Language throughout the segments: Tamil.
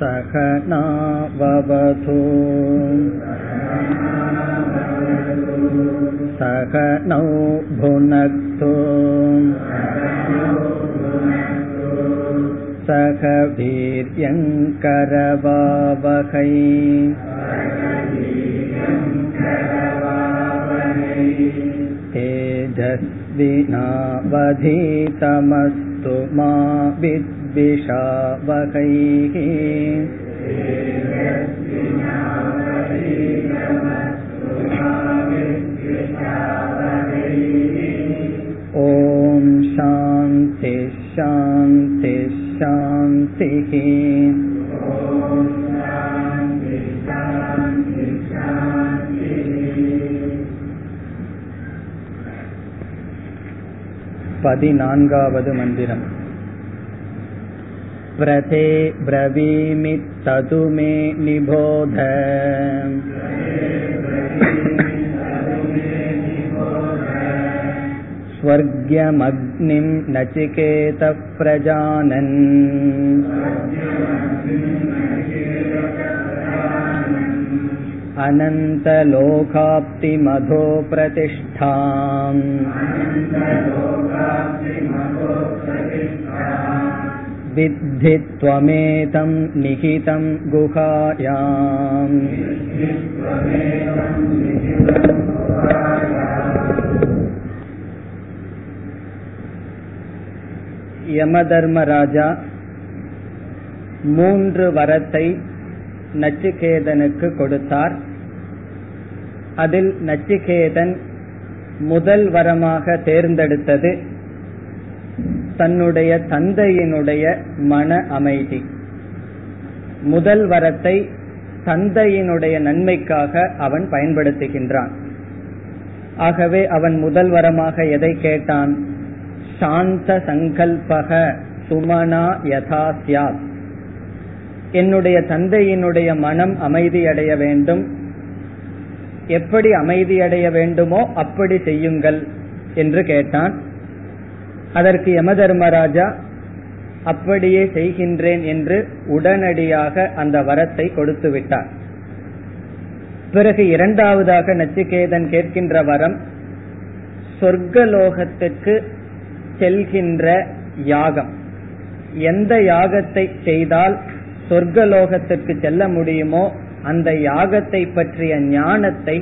सहनाववधू सह नौ भुनक्तु सह वीर्यङ्करवावहै तेजस्विनावधीतमस्तु मा विद्विषावहैः ॐ शान्ति शान्ति शान्तिः பதினான்காவது மந்திரம் व्रते ब्रवीमि ततु मे निबोध स्वर्ग्यमग्निं नचिकेतः प्रजानन् अनन्तलोकाप्तिमधो प्रतिष्ठाम् विद्धि त्वमेतं निहितं गुहायाम् யமதர்மராஜா மூன்று வரத்தை நச்சிகேதனுக்கு கொடுத்தார் அதில் நச்சிகேதன் முதல் வரமாக தேர்ந்தெடுத்தது தன்னுடைய தந்தையினுடைய மன அமைதி. முதல் வரத்தை தந்தையினுடைய நன்மைக்காக அவன் பயன்படுத்துகின்றான். ஆகவே அவன் முதல் வரமாக எதை கேட்டான்? சாந்த சங்கல்பக சுமனா யதா சியாத் என்னுடைய தந்தையினுடைய மனம் அமைதியடைய வேண்டும். எப்படி அமைதியடைய வேண்டுமோ அப்படி செய்யுங்கள் என்று கேட்டான். அதற்கு யமதர்மராஜா அப்படியே செய்கின்றேன் என்று உடனடியாக அந்த வரத்தை கொடுத்து விட்டார். பிறகு இரண்டாவதாக நச்சிகேதன் கேட்கின்ற வரம் சொர்க்கலோகத்துக்கு செல்கின்ற யாகம் எந்த யாகத்தை செய்தால் சொர்க்கலோகத்துக்கு செல்ல முடியுமோ அந்த யாகத்தை பற்றிய ஞானத்தை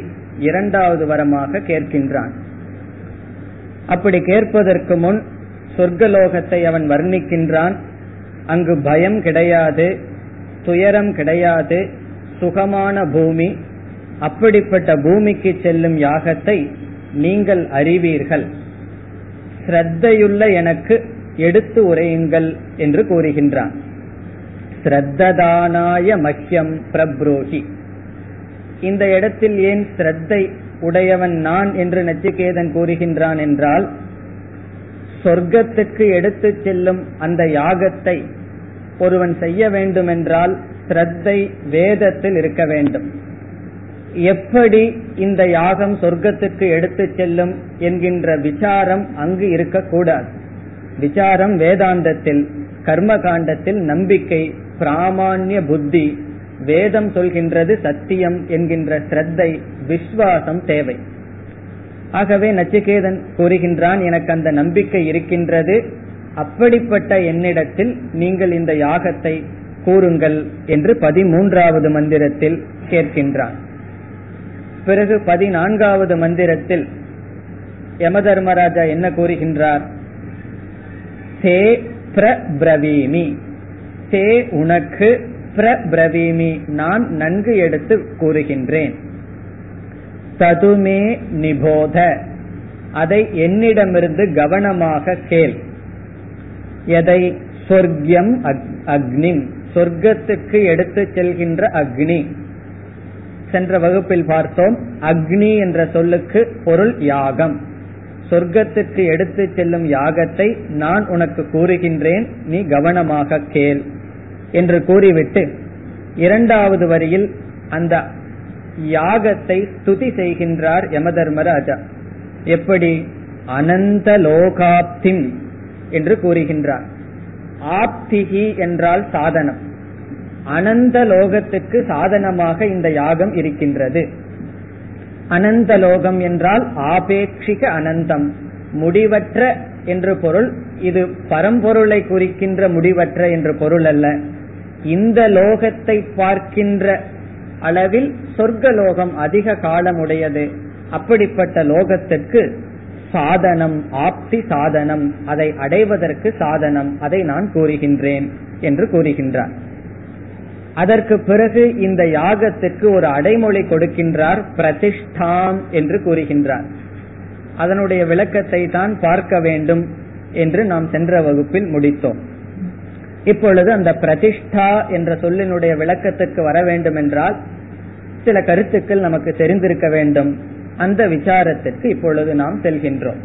இரண்டாவது வரமாக கேட்கின்றான். அப்படி கேட்பதற்கு முன் சொர்க்கலோகத்தை அவன் வர்ணிக்கின்றான். அங்கு பயம் கிடையாது துயரம் கிடையாது சுகமான பூமி. அப்படிப்பட்ட பூமிக்கு செல்லும் யாகத்தை நீங்கள் அறிவீர்கள். ஸ்ரத்தையுள்ள எனக்கு எடுத்து உரையுங்கள் என்று கூறுகின்றான். ஸ்ரத்ததானாய மக்கியம் பிரப்ரோஹி. இந்த இடத்தில் ஏன் ஸ்ரத்தை உடையவன் நான் என்று நச்சிகேதன் கூறுகின்றான் என்றால் சொர்க்கத்துக்கு எடுத்து செல்லும் அந்த யாகத்தை ஒருவன் செய்ய வேண்டுமென்றால் ஸ்ரத்தை வேதத்தில் இருக்க வேண்டும். எப்படி இந்த யாகம் சொர்க்கத்துக்கு எடுத்து செல்லும் என்கின்ற விசாரம் அங்கு இருக்கக்கூடாது. விசாரம் வேதாந்தத்தில் கர்ம காண்டத்தில் நம்பிக்கை பிராமான்ய புத்தி வேதம் சொல்கின்றது சத்தியம் என்கின்ற ஸ்ரத்தை விஸ்வாசம் தேவை. ஆகவே நச்சிகேதன் கூறுகின்றான் எனக்கு அந்த நம்பிக்கை இருக்கின்றது. அப்படிப்பட்ட என்னிடத்தில் நீங்கள் இந்த யாகத்தை கூறுங்கள் என்று பதிமூன்றாவது மந்திரத்தில் கேட்கின்றான். பிறகு பதினான்காவது மந்திரத்தில் யமதர்மராஜா என்ன கூறுகின்றார்? தே பிரபிரவீமி. தே உனக்கு பிரபிரவீமி. நான் நன்கு எடுத்து கூறுகின்றேன். ததுமே நிபோத. அதை என்னிடமிருந்து கவனமாக கேள். எதை? சொர்க்கியம் அக்னிம் சொர்க்கத்துக்கு எடுத்து செல்கின்ற அக்னி. சென்ற வகுப்பில் பார்த்தோம் அக்னி என்ற சொல்லுக்கு பொருள் யாகம். சொர்க்கத்துக்கு எடுத்து செல்லும் யாகத்தை நான் உனக்கு கூறுகின்றேன் நீ கவனமாக கேள். என்று கூறிவிட்டு இரண்டாவது வரியில் அந்த யாகத்தை ஸ்துதி செய்கின்றார் யமதர்மராஜா. எப்படி? அனந்த லோகாப்திம் என்று கூறுகின்றார். ஆப்திகி என்றால் சாதனம். அனந்த லோகத்துக்கு சாதனமாக இந்த யாகம் இருக்கின்றது. அனந்த லோகம் என்றால் ஆபேட்சிக அனந்தம். முடிவற்ற என்று பொருள் இது பரம்பொருளை குறிக்கின்ற முடிவற்ற என்று பொருள் அல்ல. இந்த லோகத்தை பார்க்கின்ற அளவில் சொர்க்கலோகம் அதிக காலம் உடையது அப்படிப்பட்ட லோகத்திற்கு சாதனம் ஆப்தி சாதனம் அதை அடைவதற்கு சாதனம் அதை நான் கூறுகின்றேன் என்று கூறுகின்றார். அதற்கு பிறகு இந்த யாகத்திற்கு ஒரு அடைமொழி கொடுக்கின்றார் பிரதிஷ்டாம் என்று கூறுகின்றார். அதனுடைய விளக்கத்தை தான் பார்க்க வேண்டும் என்று நாம் சென்ற வகுப்பில் முடித்தோம். இப்பொழுது அந்த பிரதிஷ்டா என்ற சொல்லினுடைய விளக்கத்துக்கு வர வேண்டும் என்றால் சில கருத்துக்கள் நமக்கு தெரிந்திருக்க வேண்டும். அந்த விசாரத்திற்கு இப்பொழுது நாம் செல்கின்றோம்.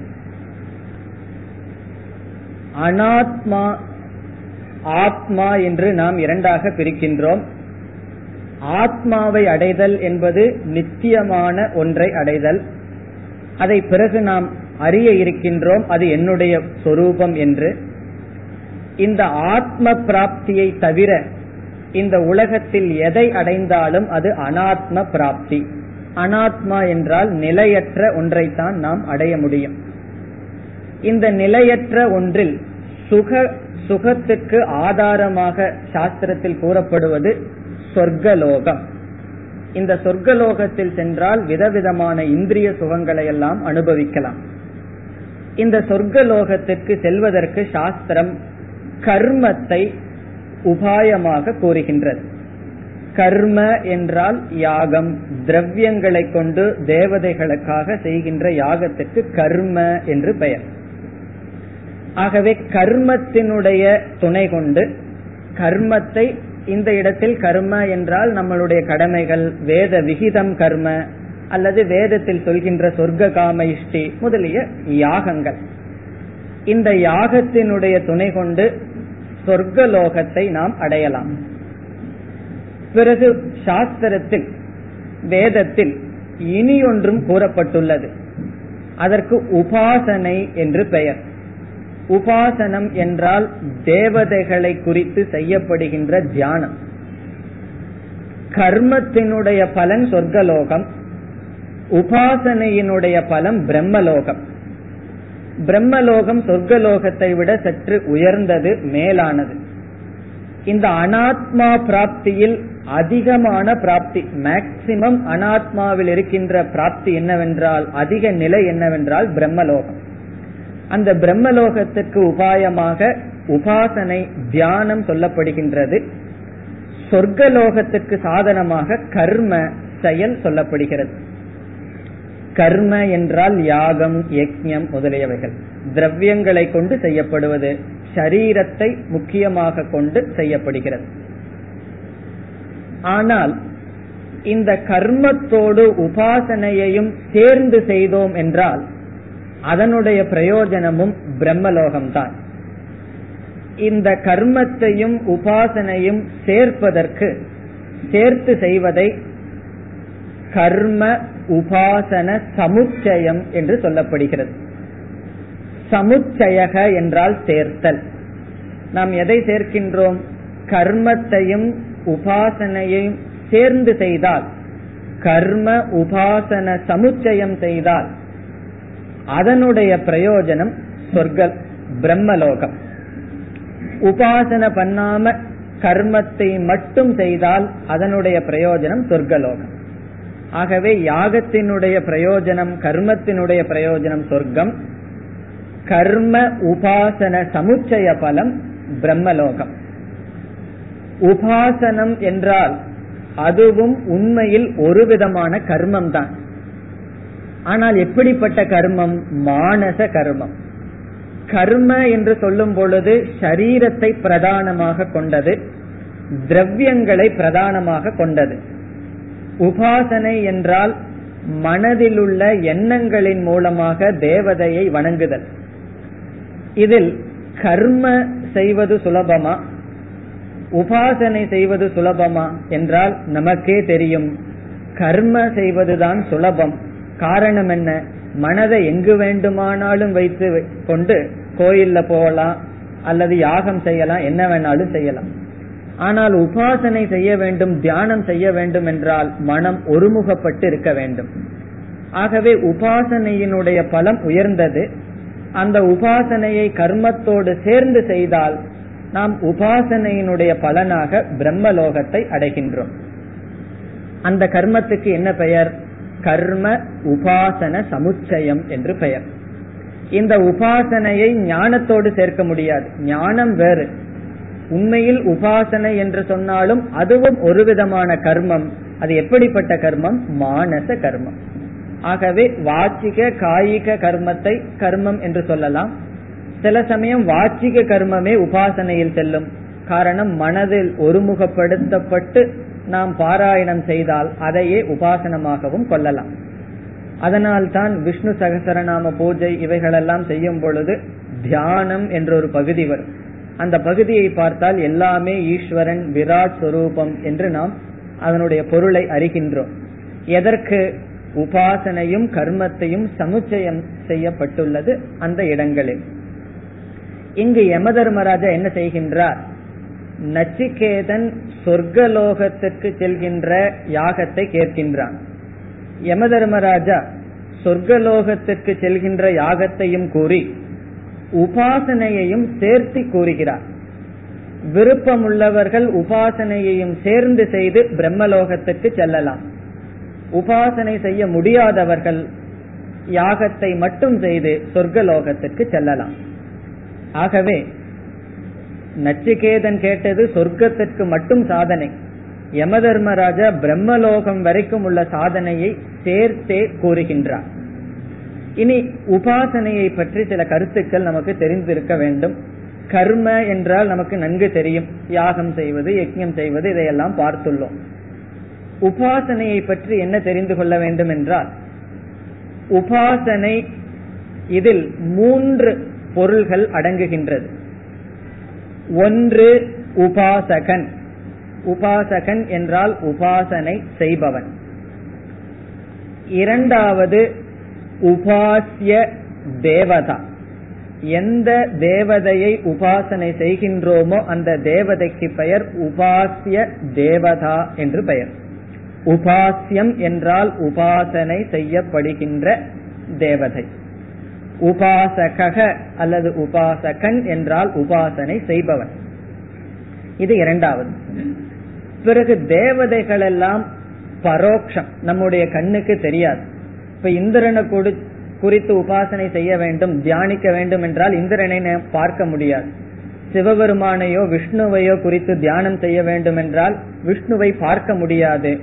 அனாத்மா ஆத்மா என்று நாம் இரண்டாக பிரிக்கின்றோம். ஆத்மாவை அடைதல் என்பது நித்தியமான ஒன்றை அடைதல். அதை பிறகு நாம் அறிய இருக்கின்றோம். அது என்னுடைய சொரூபம் என்று. இந்த ஆத்ம பிராப்தியை தவிர இந்த உலகத்தில் எதை அடைந்தாலும் அது அனாத்ம பிராப்தி. அனாத்மா என்றால் நிலையற்ற ஒன்றைத்தான் நாம் அடைய முடியும். இந்த நிலையற்ற ஒன்றில் சுக சுகத்துக்கு ஆதாரமாக சாஸ்திரத்தில் கூறப்படுவது சொர்க்கலோகம். இந்த சொர்க்கலோகத்தில் சென்றால் விதவிதமான இந்திரிய சுகங்களை எல்லாம் அனுபவிக்கலாம். இந்த சொர்க்கலோகத்திற்கு செல்வதற்கு சாஸ்திரம் கர்மத்தை உபாயமாக கூறுகின்றது. கர்ம என்றால் யாகம். திரவியங்களை கொண்டு தேவதைகளுக்காக செய்கின்ற யாகத்திற்கு கர்ம என்று பெயர். ஆகவே கர்மத்தினுடைய துணை கொண்டு கர்மத்தை இந்த இடத்தில் கர்ம என்றால் நம்மளுடைய கடமைகள் வேத விகிதம் கர்ம அல்லது வேதத்தில் சொல்கின்ற சொர்க்க காம இஷ்டி முதலிய யாகங்கள். இந்த யாகத்தினுடைய துணை கொண்டு சொர்க்கலோகத்தை நாம் அடையலாம். பிறகு சாஸ்திரத்தில் வேதத்தில் இனி ஒன்றும் கூறப்பட்டுள்ளது. அதற்கு உபாசனை என்று பெயர். உபாசனம் என்றால் தேவதைகளை குறித்து செய்யப்படுகின்ற தியானம். கர்மத்தினுடைய பலன் சொர்க்கலோகம் உபாசனையினுடைய பலம் பிரம்மலோகம். பிரம்மலோகம் சொர்க்கலோகத்தை விட சற்று உயர்ந்தது மேலானது. இந்த அனாத்மா பிராப்தியில் அதிகமான பிராப்தி மேக்சிமம் அனாத்மாவில் இருக்கின்ற பிராப்தி என்னவென்றால் அதிக நிலை என்னவென்றால் பிரம்மலோகம். அந்த பிரம்மலோகத்திற்கு உபாயமாக உபாசனை தியானம் சொல்லப்படுகின்றது. சொர்க்கலோகத்துக்கு சாதனமாக கர்ம செயல் சொல்லப்படுகிறது. கர்ம என்றால் யாகம் யக்ஞம் முதலியவைகள். திரவியங்களை கொண்டு செய்யப்படுவது சரீரத்தை முக்கியமாக கொண்டு செய்யப்படுகிறது. ஆனால் இந்த கர்மத்தோடு உபாசனையையும் சேர்ந்து செய்தோம் என்றால் அதனுடைய பிரயோஜனமும் பிரம்மலோகம்தான். இந்த கர்மத்தையும் உபாசனையும் சேர்ப்பதற்கு சேர்த்து செய்வதை கர்ம உபாசன சமுச்சயம் என்று சொல்லப்படுகிறது. சமுச்சயக என்றால் சேர்த்தல். நாம் எதை சேர்க்கின்றோம்? கர்மத்தையும் உபாசனையும் சேர்ந்து செய்தால் கர்ம உபாசன சமுச்சயம் செய்தால் அதனுடைய பிரயோஜனம் சொர்க்க பிரம்மலோகம். உபாசன பண்ணாம கர்மத்தை மட்டும் செய்தால் அதனுடைய பிரயோஜனம் சொர்க்கலோகம். ஆகவே யாகத்தினுடைய பிரயோஜனம் கர்மத்தினுடைய பிரயோஜனம் சொர்க்கம். கர்ம உபாசன சமுச்சய பலம் பிரம்மலோகம். உபாசனம் என்றால் அதுவும் உண்மையில் ஒரு விதமான கர்மம் தான் ஆனால் எப்படிப்பட்ட கர்மம்? மானச கர்மம். கர்ம என்று சொல்லும் பொழுது சரீரத்தை பிரதானமாக கொண்டது திரவியங்களை பிரதானமாக கொண்டது. உபாசனை என்றால் மனதிலுள்ள எண்ணங்களின் மூலமாக தேவதையை வணங்குதல். இதில் கர்ம செய்வது சுலபமா? உபாசனை செய்வது சுலபமா என்றால் நமக்கே தெரியும். கர்ம செய்வதுதான் சுலபம். காரணம் என்ன? மனதை எங்கு வேண்டுமானாலும் வைத்து கொண்டு கோயில்ல போகலாம் அல்லது யாகம் செய்யலாம் என்ன வேணாலும் செய்யலாம். ஆனால் உபாசனை செய்ய வேண்டும் தியானம் செய்ய வேண்டும் என்றால் மனம் ஒருமுகப்பட்டு இருக்க வேண்டும். ஆகவே உபாசனையினுடைய பலம் உயர்ந்தது. அந்த உபாசனையை கர்மத்தோடு சேர்ந்து செய்தால் நாம் உபாசனையினுடைய பலனாக பிரம்மலோகத்தை அடைகின்றோம். அந்த கர்மத்துக்கு என்ன பெயர்? கர்ம உபாசன சமுச்சயம் என்று பெயர். இந்த உபாசனையை ஞானத்தோடு சேர்க்க முடியாது. ஞானம் வேறு. உண்மையில் உபாசனை என்று சொன்னாலும் அதுவும் ஒரு விதமான கர்மம். அது எப்படிப்பட்ட கர்மம்? மானச கர்மம். ஆகவே வாச்சிக காயிக கர்மத்தை கர்மம் என்று சொல்லலாம். சில சமயம் வாச்சிக கர்மமே உபாசனையில் செல்லும். காரணம் மனதில் ஒருமுகப்படுத்தப்பட்டு நாம் பாராயணம் செய்தால் அதையே உபாசனமாகவும் கொள்ளலாம். அதனால்தான் விஷ்ணு சகசரநாம பூஜை இவைகளெல்லாம் செய்யும் பொழுது தியானம் என்ற ஒரு பகுதி வரும். அந்த பகுதியை பார்த்தால் எல்லாமே ஈஸ்வரன் விராட் சொரூபம் என்று நாம் அதனுடைய பொருளை அறிகின்றோம். எதற்கு? உபாசனையும் கர்மத்தையும் சமுச்சயம் செய்யப்பட்டுள்ளது அந்த இடங்களில். இங்கு யம தர்மராஜா என்ன செய்கின்றார்? நச்சிகேதன் சொர்க்கலோகத்திற்கு செல்கின்ற யாகத்தை கேட்கின்றான். யம தர்மராஜா சொர்க்கலோகத்திற்கு செல்கின்ற யாகத்தையும் கூறி உபாசனையையும் சேர்த்து கூறுகிறார். விருப்பமுள்ளவர்கள் உபாசனையையும் சேர்ந்து செய்து பிரம்மலோகத்திற்கு செல்லலாம். உபாசனை செய்ய முடியாதவர்கள் யாகத்தை மட்டும் செய்து சொர்க்கலோகத்திற்கு செல்லலாம். ஆகவே நச்சிகேதன் கேட்டது சொர்க்கத்திற்கு மட்டும் சாதனை. யமதர்மராஜா பிரம்மலோகம் வரைக்கும் உள்ள சாதனையை சேர்த்தே கூறுகின்றார். இனி உபாசனையை பற்றி சில கருத்துக்கள் நமக்கு தெரிந்திருக்க வேண்டும். கர்ம என்றால் நமக்கு நன்கு தெரியும். யாகம் செய்வது யஜ்யம் செய்வது இதையெல்லாம் பார்த்துள்ளோம். உபாசனையை பற்றி என்ன தெரிந்து கொள்ள வேண்டும் என்றால் உபாசனை இதில் மூன்று பொருள்கள் அடங்குகின்றது. ஒன்று உபாசகன். உபாசகன் என்றால் உபாசனை செய்பவன். இரண்டாவது உபாசிய தேவதா. எந்த தேவதையை உபாசனை செய்கின்றோமோ அந்த தேவதைக்கு பெயர் உபாசிய தேவதா என்று பெயர். உபாசியம் என்றால் உபாசனை செய்யப்படுகின்ற தேவதை. உபாசக அல்லது உபாசகன் என்றால் உபாசனை செய்பவன். இது இரண்டாவது. பிறகு தேவதைகள் எல்லாம் பரோக்ஷம். நம்முடைய கண்ணுக்கு தெரியாது. இப்ப இந்திரனை கொடு குறித்து உபாசனை செய்ய வேண்டும் தியானிக்க வேண்டும் என்றால் இந்திரனை பார்க்க முடியாது. சிவபெருமானையோ விஷ்ணுவையோ குறித்து தியானம் செய்ய வேண்டும் என்றால் விஷ்ணுவை பார்க்க முடியாது.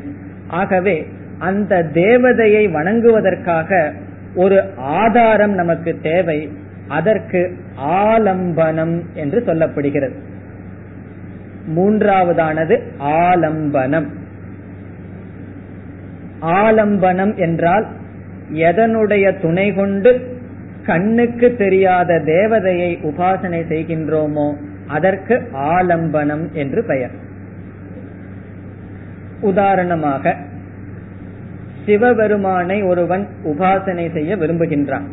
ஆகவே அந்த தேவதையை வணங்குவதற்காக ஒரு ஆதாரம் நமக்கு தேவை. அதற்கு ஆலம்பனம் என்று சொல்லப்படுகிறது. மூன்றாவதானது ஆலம்பனம். ஆலம்பனம் என்றால் எதனுடைய துணை கொண்டு கண்ணுக்கு தெரியாத தேவதையை உபாசனை செய்கின்றோமோ அதற்கு ஆலம்பனம் என்று பெயர். உதாரணமாக சிவபெருமானை ஒருவன் உபாசனை செய்ய விரும்புகின்றான்.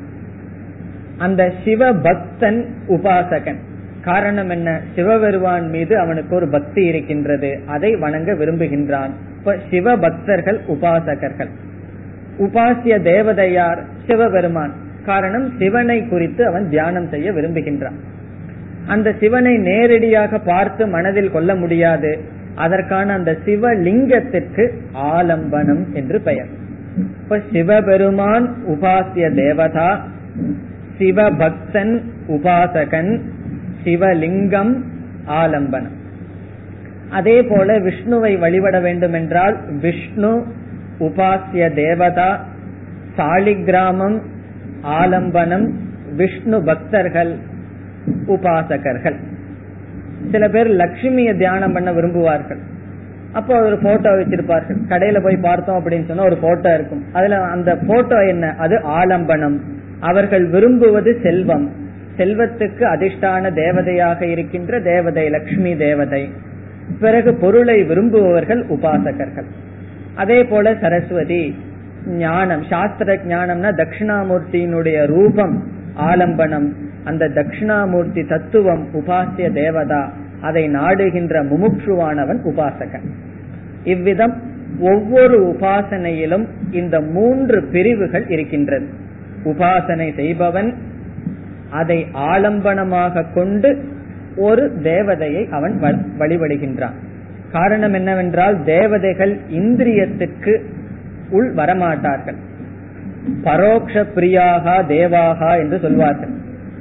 அந்த சிவ பக்தன் உபாசகன். காரணம் என்ன? சிவபெருமான் மீது அவனுக்கு ஒரு பக்தி இருக்கின்றது. அதை வணங்க விரும்புகின்றான். இப்ப சிவ பக்தர்கள் உபாசகர்கள். உபாசிய தேவதையார் சிவபெருமான். காரணம் சிவனை குறித்து அவன் தியானம் செய்ய விரும்புகின்றான். அந்த சிவனை நேரடியாக பார்த்து மனதில் கொள்ள முடியாது. அதற்கான அந்த சிவலிங்கத்திற்கு ஆலம்பனம் என்று பெயர். இப்ப சிவபெருமான் உபாசிய தேவதா சிவபக்தன் உபாசகன் சிவலிங்கம் ஆலம்பனம். அதே போல விஷ்ணுவை வழிபட வேண்டும் என்றால் விஷ்ணு உபாசிய தேவதா சாலிகிராமம் ஆலம்பனம் விஷ்ணு பக்தர்கள் உபாசகர்கள். சில பேர் லட்சுமியை தியானம் பண்ண விரும்புவார்கள். அப்போ ஒரு போட்டோ வச்சிருப்பார்கள். கடையில போய் பார்த்தோம் அப்படின்னு சொன்னா ஒரு போட்டோ இருக்கும். அதுல அந்த போட்டோ என்ன? அது ஆலம்பனம். அவர்கள் விரும்புவது செல்வம். செல்வத்துக்கு அதிர்ஷ்டான தேவதையாக இருக்கின்ற தேவதை லக்ஷ்மி தேவதை. பிறகு பொருளை விரும்புபவர்கள் உபாசகர்கள். அதே போல சரஸ்வதி ஞானம். சாஸ்திர ஞானம்னா தட்சிணாமூர்த்தியினுடைய ரூபம் ஆலம்பனம். அந்த தட்சிணாமூர்த்தி தத்துவம் உபாசிய தேவதா. அதை நாடுகின்ற முமுட்சுவானவன் உபாசகன். இவ்விதம் ஒவ்வொரு உபாசனையிலும் இந்த மூன்று பிரிவுகள் இருக்கின்றது. உபாசனை செய்பவன் அதை ஆலம்பனமாக கொண்டு ஒரு தேவதையை அவன் வழிபடுகின்றான். காரணம் என்னவென்றால் தேவதைகள் இந்திரியத்துக்கு உள் வரமாட்டார்கள். பரோக்ஷ பிரியாகா தேவாகா என்று சொல்வார்கள்.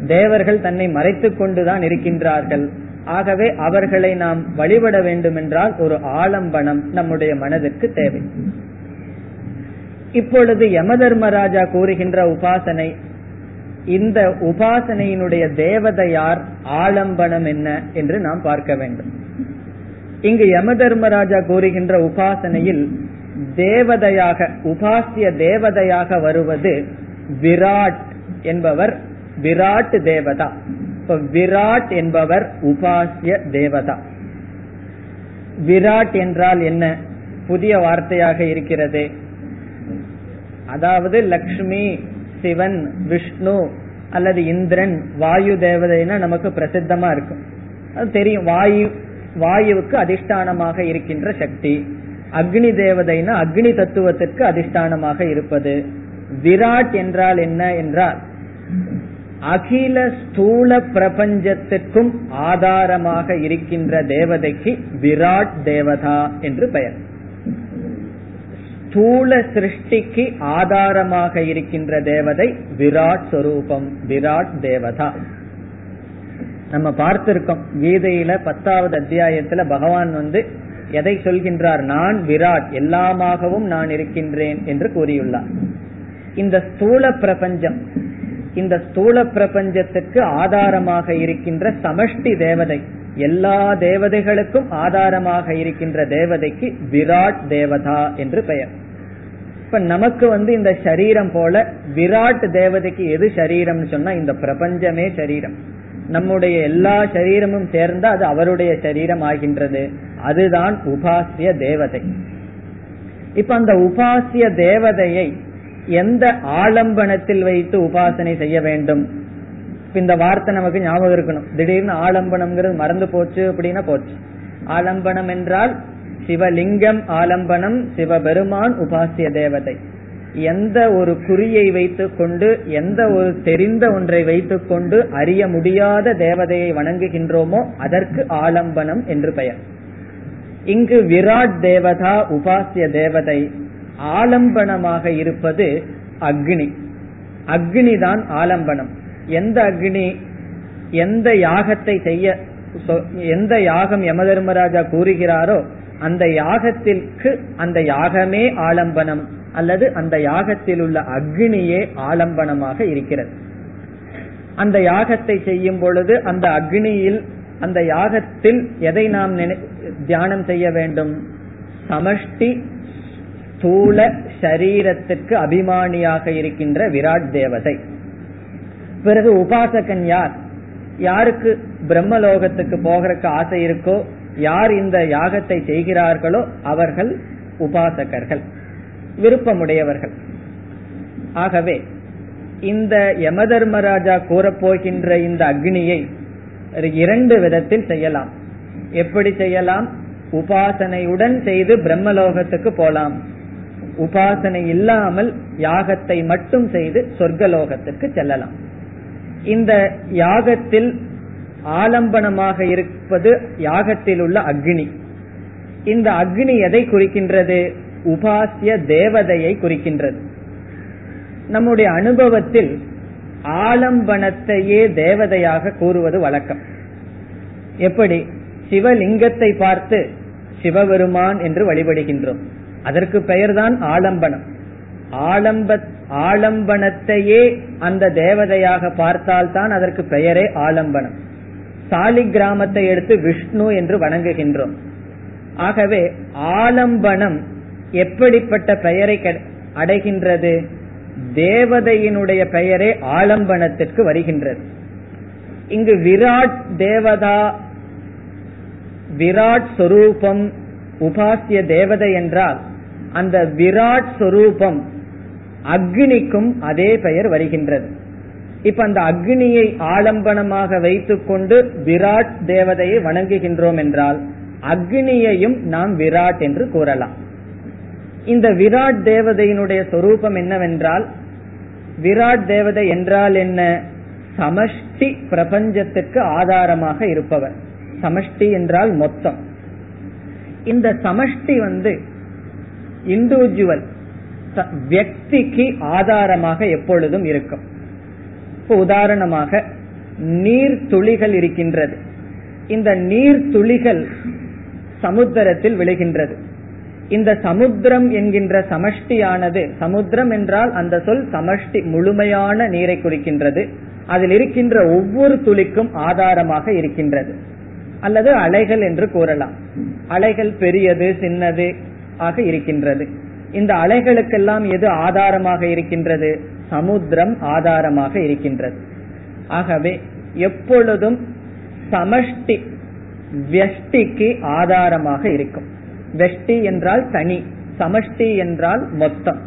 தேவர்கள் தன்னை மறைத்துக் கொண்டுதான் இருக்கின்றார்கள். ஆகவே அவர்களை நாம் வழிபட வேண்டுமென்றால் ஒரு ஆலம்பனம் நம்முடைய மனதிற்கு தேவை. இப்பொழுது யமதர்மராஜா கூறுகின்ற உபாசனை இந்த உபாசனையினுடைய தேவதையார் ஆலம்பனம் என்ன என்று நாம் பார்க்க வேண்டும். இங்கு யமதர்மராஜா கூறுகின்ற உபாசனையில் தேவதையாக உபாசிய தேவதையாக வருவது விராட் என்பவர் விராட் தேவதா. இப்ப விராட் என்பவர் உபாசிய தேவதா. விராட் என்றால் என்ன? புதிய வார்த்தையாக இருக்கிறது. அதாவது லக்ஷ்மி சிவன் விஷ்ணு அல்லது இந்திரன் வாயு தேவதைன்னா நமக்கு பிரசித்தமா இருக்கும். அது தெரியும். வாயு வாயுவுக்கு அதிஷ்டானமாக இருக்கின்ற சக்தி. அக்னி தேவதைனா அக்னி தத்துவத்திற்கு அதிஷ்டானமாக இருப்பது. விராட் என்றால் என்ன என்றால் அகில ஸ்தூல பிரபஞ்சத்திற்கும் ஆதாரமாக இருக்கின்ற தேவதைக்கு விராட் தேவதா என்று பெயர். ஸ்தூல சிருஷ்டிக்கு ஆதாரமாக இருக்கின்ற தேவதை விராட் சொரூபம் விராட் தேவதா. நம்ம பார்த்திருக்கோம். கீதையில பத்தாவது அத்தியாயத்துல பகவான் வந்து எதை சொல்கின்றார்? நான் விராட் எல்லாமாகவும் நான் இருக்கின்றேன் என்று கூறியுள்ளார். இந்த ஸ்தூல பிரபஞ்சம் இந்த ஸ்தூல பிரபஞ்சத்துக்கு ஆதாரமாக இருக்கின்ற சமஷ்டி தேவதை எல்லா தேவதைகளுக்கும் ஆதாரமாக இருக்கின்ற தேவதைக்கு விராட் தேவதா என்று பெயர். இப்ப நமக்கு வந்து இந்த சரீரம் போல விராட் தேவதைக்கு எது சரீரம்னு சொன்னா இந்த பிரபஞ்சமே சரீரம். நம்முடைய எல்லா சரீரமும் சேர்ந்து அது அவருடைய சரீரம் ஆகின்றது அதுதான் உபாசிய தேவதை. இப்ப அந்த உபாசிய தேவதையை எந்த ஆலம்பனத்தில் வைத்து உபாசனை செய்ய வேண்டும்? இந்த வார்த்தை நமக்கு ஞாபகம் இருக்கணும். திடீர்னு ஆலம்பனம்ங்கிறது மறந்து போச்சு அப்படின்னா போச்சு. ஆலம்பனம் என்றால் சிவலிங்கம் ஆலம்பனம் சிவபெருமான் உபாசிய தேவதை. எந்த ஒரு குறியை வைத்துக் கொண்டு எந்த ஒரு தெரிந்த ஒன்றை வைத்துக் கொண்டு அறிய முடியாத தேவதையை வணங்குகின்றோமோ அதற்கு ஆலம்பனம் என்று பெயர். இங்கு விராட் தேவதா உபாசிய தேவதை ஆலம்பனமாக இருப்பது அக்னி. அக்னி தான் ஆலம்பனம். எந்த அக்னி எந்த யாகத்தை செய்ய எந்த யாகம் யமதர்மராஜா கூறுகிறாரோ அந்த யாகத்திற்கு அந்த யாகமே ஆலம்பனம். அல்லது அந்த யாகத்தில் உள்ள அக்னியே ஆலம்பனமாக இருக்கிறது. அந்த யாகத்தை செய்யும் பொழுது அந்த அக்னியில் அந்த யாகத்தில் எதை நாம் தியானம் செய்ய வேண்டும்? சமஷ்டி ஸ்தூல சரீரத்திற்கு அபிமானியாக இருக்கின்ற விராட் தேவதை. பிறகு உபாசகன் யார்? யாருக்கு பிரம்மலோகத்துக்கு போகிறதுக்கு ஆசை இருக்கோ யார் இந்த யாகத்தை செய்கிறார்களோ அவர்கள் உபாசகர்கள். விருப்பமுடையவர்கள். ஆகவே இந்த யமதர்மராஜா கூறப்போகின்ற இந்த அக்னியை இரண்டு விதத்தில் செய்யலாம். எப்படி செய்யலாம்? உபாசனையுடன் செய்து பிரம்மலோகத்துக்கு போலாம். உபாசனை இல்லாமல் யாகத்தை மட்டும் செய்து சொர்க்கலோகத்துக்கு செல்லலாம். இந்த யாகத்தில் ஆலம்பனமாக இருப்பது யாகத்தில் உள்ள அக்னி. இந்த அக்னி எதை குறிக்கின்றது? உபாசிய தேவதையை குறிக்கின்றது. நம்முடைய அனுபவத்தில் ஆலம்பனத்தையே தேவதையாக கூறுவது வழக்கம். எப்படி? சிவலிங்கத்தை பார்த்து சிவபெருமான் என்று வழிபடுகின்றோம். அதற்கு பெயர்தான் ஆலம்பனம். ஆலம்ப ஆலம்பனத்தையே அந்த தேவதையாக பார்த்தால்தான் அதற்கு பெயரே ஆலம்பனம். சாலி கிராமத்தை எடுத்து விஷ்ணு என்று வணங்குகின்றோம். ஆகவே ஆலம்பனம் எப்படிப்பட்ட பெயரை அடைகின்றது? தேவதையினுடைய பெயரே ஆலம்பனத்திற்கு வருகின்றது. இங்கு விராட் தேவதா விராட் சொரூபம் உபாசிய தேவதை என்றால் அந்த விராட் சொரூபம் அக்னிக்கும் அதே பெயர் வருகின்றது. இப்ப அந்த அக்னியை ஆலம்பனமாக வைத்துக்கொண்டு விராட் தேவதையை வணங்குகின்றோம் என்றால் அக்னியையும் நாம் விராட் என்று கூறலாம். இந்த விராட் தேவதையினுடைய சொரூபம் என்னவென்றால் விராட் தேவதை என்றால் என்ன? சமஷ்டி பிரபஞ்சத்துக்கு ஆதாரமாக இருப்பவர். சமஷ்டி என்றால் மொத்தம். இந்த சமஷ்டி வந்து இண்டிவிஜுவல் வியக்திக்கு ஆதாரமாக எப்பொழுதும் இருக்கும் இப்போ உதாரணமாக நீர் துளிகள் இருக்கின்றது இந்த நீர் துளிகள் சமுத்திரத்தில் விழுகின்றது இந்த சமுத்திரம் என்கின்ற சமஷ்டியானது சமுத்திரம் என்றால் அந்த சொல் சமஷ்டி முழுமையான நீரை குறிக்கின்றது. அதில் இருக்கின்ற ஒவ்வொரு துளிக்கும் ஆதாரமாக இருக்கின்றது. அல்லது அலைகள் என்று கூறலாம். அலைகள் பெரியது சின்னது ஆக இருக்கின்றது. இந்த அலைகளுக்கெல்லாம் எது ஆதாரமாக இருக்கின்றது? சமுத்திரம் ஆதாரமாக இருக்கின்றது. ஆகவே எப்பொழுதும் சமஷ்டி வெஷ்டிக்கு ஆதாரமாக இருக்கும். வெஷ்டி என்றால் தனி சமஷ்டி என்றால் மொத்தம்.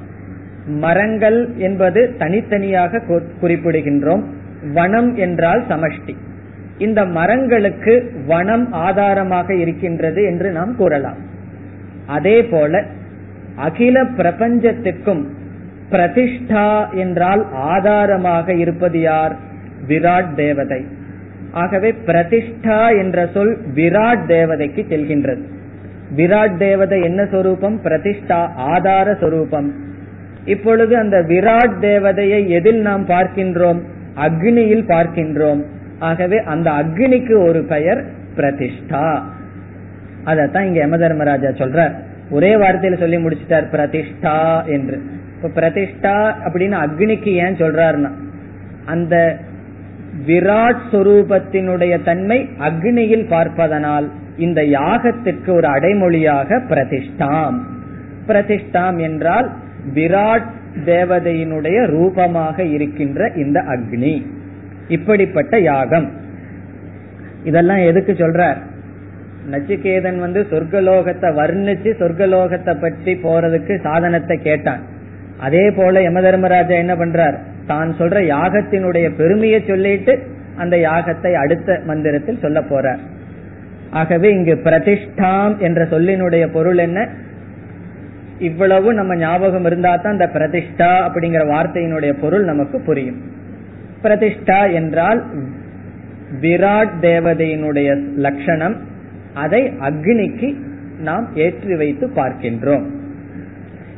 மரங்கள் என்பது தனித்தனியாக குறிப்பிடுகின்றோம். வனம் என்றால் சமஷ்டி. இந்த மரங்களுக்கு வனம் ஆதாரமாக இருக்கின்றது என்று நாம் கூறலாம். அதே போல அகில பிரபஞ்சத்திற்கும் பிரதிஷ்டா என்றால் ஆதாரமாக இருப்பது யார்? விராட் தேவதை. ஆகவே பிரதிஷ்டா என்ற சொல் விராட் தேவதைக்கு செல்கின்றது. விராட் தேவதை என்ன சொரூபம்? பிரதிஷ்டா ஆதார சொரூபம். இப்பொழுது அந்த விராட் தேவதையை எதில் நாம் பார்க்கின்றோம்? அக்னியில் பார்க்கின்றோம். ஆகவே அந்த அக்னிக்கு ஒரு பெயர் பிரதிஷ்டா. அதத்தான் இங்க யம தர்மராஜா சொல்றார். ஒரே வார்த்தையில சொல்லி முடிச்சிட்டார் பிரதிஷ்டா என்று. இப்ப பிரதிஷ்டா அப்படின்னு அக்னிக்கு ஏன் சொல்றாருன்னா அந்த விராட் சொரூபத்தினுடைய தன்மை அக்னியில் பார்ப்பதனால். இந்த யாகத்திற்கு ஒரு அடைமொழியாக பிரதிஷ்டாம். பிரதிஷ்டாம் என்றால் விராட் தேவதையினுடைய ரூபமாக இருக்கின்ற இந்த அக்னி. இப்படிப்பட்ட யாகம். இதெல்லாம் எதுக்கு சொல்றார் நச்சிகேதன் வந்து சொர்க்கலோகத்தை வர்ணிச்சு சொர்க்கலோகத்தை பற்றி போறதுக்கு சாதனத்தை கேட்டான். அதே போல யம தர்மராஜா என்ன பண்றார்? தான் சொல்ற யாகத்தினுடைய பெருமையை சொல்லிட்டு அந்த யாகத்தை அடுத்த மந்திரத்தில் சொல்ல போறார். ஆகவே இங்கு பிரதிஷ்டாம் என்ற சொல்லினுடைய பொருள் என்ன? இவ்வளவு நம்ம ஞாபகம் இருந்தா தான் இந்த பிரதிஷ்டா அப்படிங்கிற வார்த்தையினுடைய பொருள் நமக்கு புரியும். பிரதிஷ்டா என்றால் விராட் தேவதையினுடைய லட்சணம். அதை அக்னிக்கு நாம் ஏற்றி வைத்து பார்க்கின்றோம்.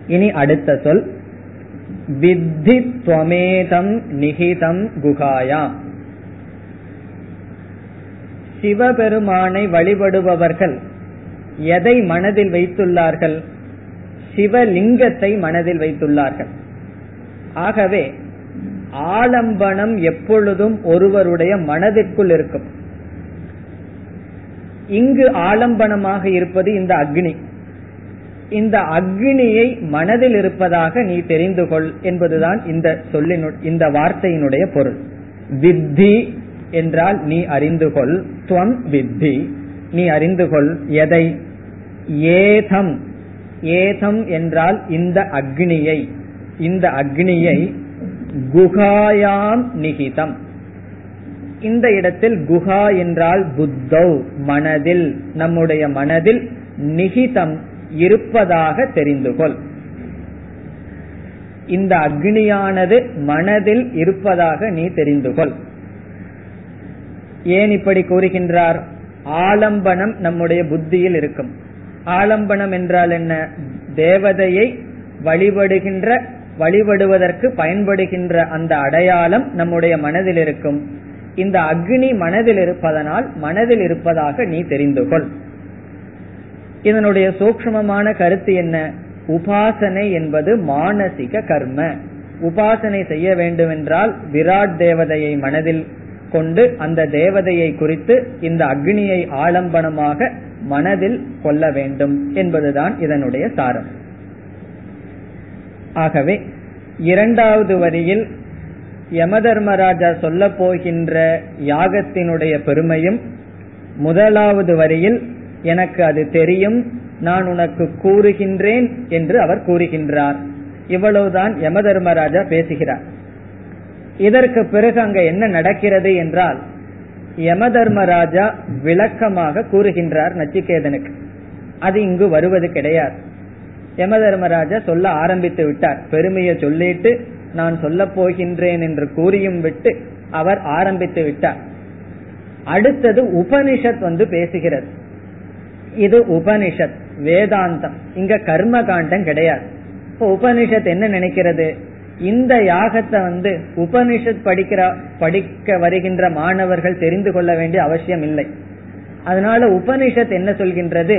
இனி அடுத்த சொல். வித்தி துவமேதம் நிகிதம் குகாயாம் சிவபெருமானை வழிபடுபவர்கள் எதை மனதில் வைத்துள்ளார்கள்? சிவலிங்கத்தை மனதில் வைத்துள்ளார்கள். ஆகவே ஆலம்பனம் எப்பொழுதும் ஒருவருடைய மனதிற்குள் இருக்கும். இங்கு ஆலம்பனமாக இருப்பது இந்த அக்னி. இந்த அக்னியை மனதில் இருப்பதாக நீ தெரிந்து கொள் என்பதுதான் இந்த சொல்லினு இந்த வார்த்தையினுடைய பொருள். வித்தி என்றால் நீ அறிந்து கொள் துவம் வித்தி. நீ அறிந்து கொள் எதை? ஏதம். ஏதம் என்றால் இந்த அக்னியை. இந்த அக்னியை குகாயாம் நிகிதம். இந்த இடத்தில் குஹா என்றால் புத்தௌ மனதில். நம்முடைய மனதில் நிகிதம் இருப்பதாக தெரிந்து கொள். இந்த அக்னியானது மனதில் இருப்பதாக நீ தெரிந்து கொள். ஏன் இப்படி கூறுகின்றார்? ஆலம்பனம் நம்முடைய புத்தியில் இருக்கும். ஆலம்பனம் என்றால் என்ன? தேவதையை வழிபடுகின்ற வழிபடுவதற்கு பயன்படுகின்ற அந்த அடையாளம் நம்முடைய மனதில் இருக்கும். இந்த அக்னி மனதில் இருப்பதனால் மனதில் இருப்பதாக நீ தெரிந்து கொள். இதனுடைய சூக்மமான கருத்து என்ன? உபாசனை என்பது மானசிக கர்ம. உபாசனை செய்ய வேண்டுமென்றால் விராட் தேவதையை மனதில் கொண்டு அந்த தேவதையை குறித்து இந்த அக்னியை ஆலம்பனமாக மனதில் கொள்ள வேண்டும் என்பதுதான் இதனுடைய சாரம். ஆகவே இரண்டாவது வரியில் யமதர்மராஜா சொல்ல போகின்ற யாகத்தினுடைய பெருமையும் முதலாவது வரியில் எனக்கு அது தெரியும் நான் உனக்கு கூறுகின்றேன் என்று அவர் கூறுகின்றார். இவ்வளவுதான் யமதர்மராஜா பேசுகிறார். இதற்கு பிறகு அங்க என்ன நடக்கிறது என்றால் யம தர்மராஜா விளக்கமாக கூறுகின்றார் நச்சிகேதனுக்கு. அது இங்கு வருவது கிடையாது. யம தர்மராஜா சொல்ல ஆரம்பித்து விட்டார். பெருமையை சொல்லிட்டு நான் சொல்ல போகின்றேன் என்று கூறியும் விட்டு அவர் ஆரம்பித்து விட்டார். அடுத்தது உபனிஷத் வந்து பேசுகிறது. இது உபனிஷத் வேதாந்தம். இங்க கர்ம காண்டம் கிடையாது. இப்போ உபனிஷத் என்ன நினைக்கிறது? இந்த யாகத்தை வந்து உபனிஷத் படிக்கிற படிக்க வருகின்ற மாணவர்கள் தெரிந்து கொள்ள வேண்டிய அவசியம் இல்லை. அதனால உபனிஷத் என்ன சொல்கின்றது?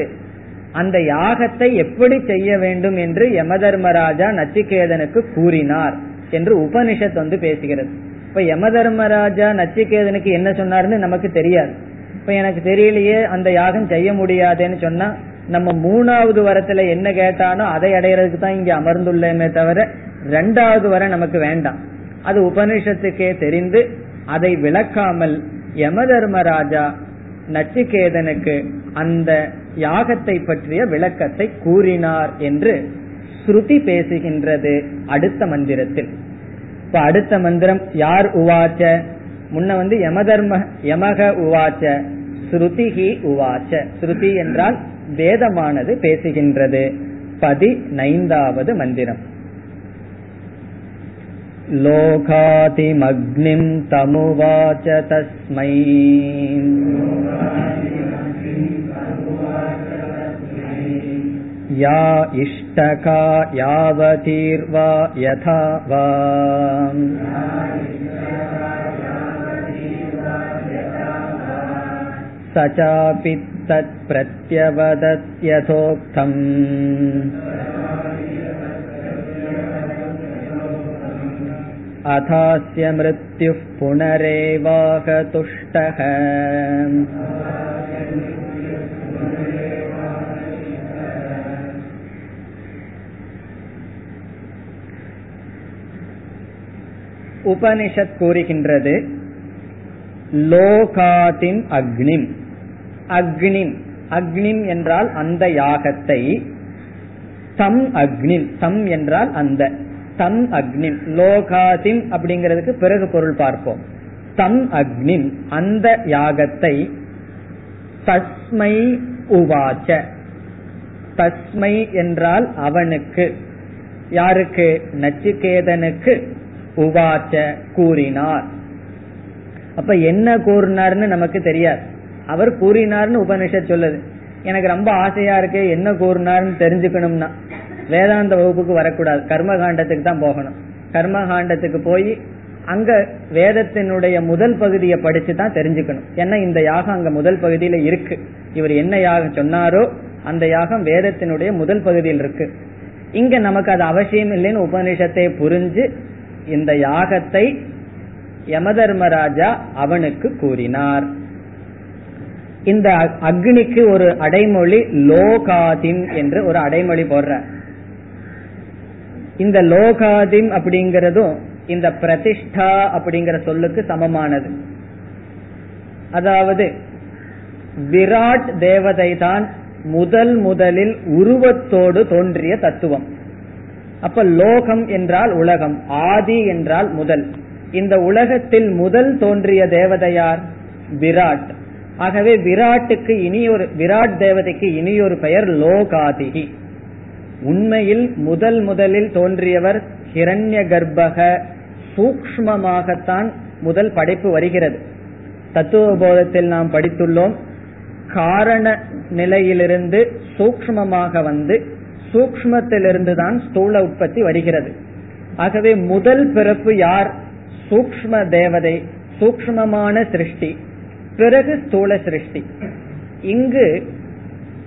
அந்த யாகத்தை எப்படி செய்ய வேண்டும் என்று யமதர்மராஜா நச்சிகேதனுக்கு கூறினார் என்று உபனிஷத் வந்து பேசுகிறது. இப்ப யமதர்மராஜா நச்சிகேதனுக்கு என்ன சொன்னார்னு நமக்கு தெரியாது. இப்ப எனக்கு தெரியலையே அந்த யாகம் செய்ய முடியாதுன்னு சொன்னா நம்ம மூணாவது வரத்துல என்ன கேட்டானோ அதை அடையறதுக்கு தான் இங்க அமர்ந்துள்ளேமே தவிர ரெண்டாவது வர நமக்கு வேண்டாம். அது உபனிஷத்துக்கே தெரிந்து அதை விளக்காமல் யமதர்மராஜா நச்சிகேதனுக்கு அந்த யாகத்தை பற்றிய விளக்கத்தை கூறினார் என்று ஸ்ருதி பேசுகின்றது அடுத்த மந்திரத்தில். இப்ப அடுத்த மந்திரம் யார் உவாச்ச? முன்ன வந்து யமதர்ம யமக உவாச்ச ஸ்ருதிஹி உவாச்ச. ஸ்ருதி என்றால் வேதமானது பேசுகின்றது. பதினைந்தாவது மந்திரம். लोकातिमग्निं तमुवाच तस्मै या इष्टका यावतीर्वा यथा वा स चापि तत्प्रत्यवदत्यथोक्तम् अथास्य मृत्युः पुनरेवाहतुष्टः உபனிஷத் கூறுகின்றது லோகாதிம் அக்னிம் அக்னிம் அக்னிம் என்றால் அந்த யாகத்தை தம் அக்னிம் தம் என்றால் அந்த தம் அக்னிம் லோகாதிம் அப்படிங்கிறதுக்கு பிறகு பொருள் பார்ப்போம். தம் அக்னிம் அந்த யாகத்தை தஸ்மை உவாச்ச. தஸ்மை என்றால் அவனுக்கு. யாருக்கு? நச்சிகேதனுக்கு உவாச்ச கூறினார். அப்ப என்ன கூறினார்னு நமக்கு தெரியாது. அவர் கூறினார்னு உபனிஷத் சொல்லுது. எனக்கு ரொம்ப ஆசையா இருக்கு என்ன கூறினார்னு தெரிஞ்சுக்கணும்னா. வேதாந்த வகுப்புக்கு வரக்கூடாது. கர்மகாண்டத்துக்கு தான் போகணும். கர்மகாண்டத்துக்கு போய் அங்க வேதத்தினுடைய முதல் பகுதியை படிச்சு தான் தெரிஞ்சுக்கணும். ஏன்னா இந்த யாகம் அங்க முதல் பகுதியில இருக்கு. இவர் என்ன யாகம் சொன்னாரோ அந்த யாகம் வேதத்தினுடைய முதல் பகுதியில் இருக்கு. இங்க நமக்கு அது அவசியம் இல்லைன்னு உபநிஷத்தை புரிஞ்சு இந்த யாகத்தை யமதர்மராஜா அவனுக்கு கூறினார். இந்த அக்னிக்கு ஒரு அடைமொழி லோகாதிம் என்று ஒரு அடைமொழி போடுற இந்த லோகாதிம் அப்படிங்கறதும் இந்த பிரதிஷ்டா அப்படிங்கிற சொல்லுக்கு சமமானது. அதாவது விராட் தேவதை தான் முதல் முதலில் உருவத்தோடு தோன்றிய தத்துவம். அப்ப லோகம் என்றால் உலகம் ஆதி என்றால் முதல். இந்த உலகத்தில் முதல் தோன்றிய தேவதையார் விராட். ஆகவே விராட்டுக்கு இனி ஒரு விராட் தேவதைக்கு இனி ஒரு பெயர் லோகாதிகி. உண்மையில் முதல் முதலில் தோன்றியவர் ஹிரண்ய கர்ப்பக சூக்மமாகத்தான் முதல் படைப்பு வருகிறது. தத்துவ போதத்தில் நாம் படித்துள்ளோம் காரண நிலையிலிருந்து சூக்மமாக வந்து சூக்மத்திலிருந்து தான் ஸ்தூல உற்பத்தி வருகிறது. ஆகவே முதல் பிறப்பு யார்? சூக்ம தேவதை சூக்மமான சிருஷ்டி பிறகு ஸ்தூல சிருஷ்டி. இங்கு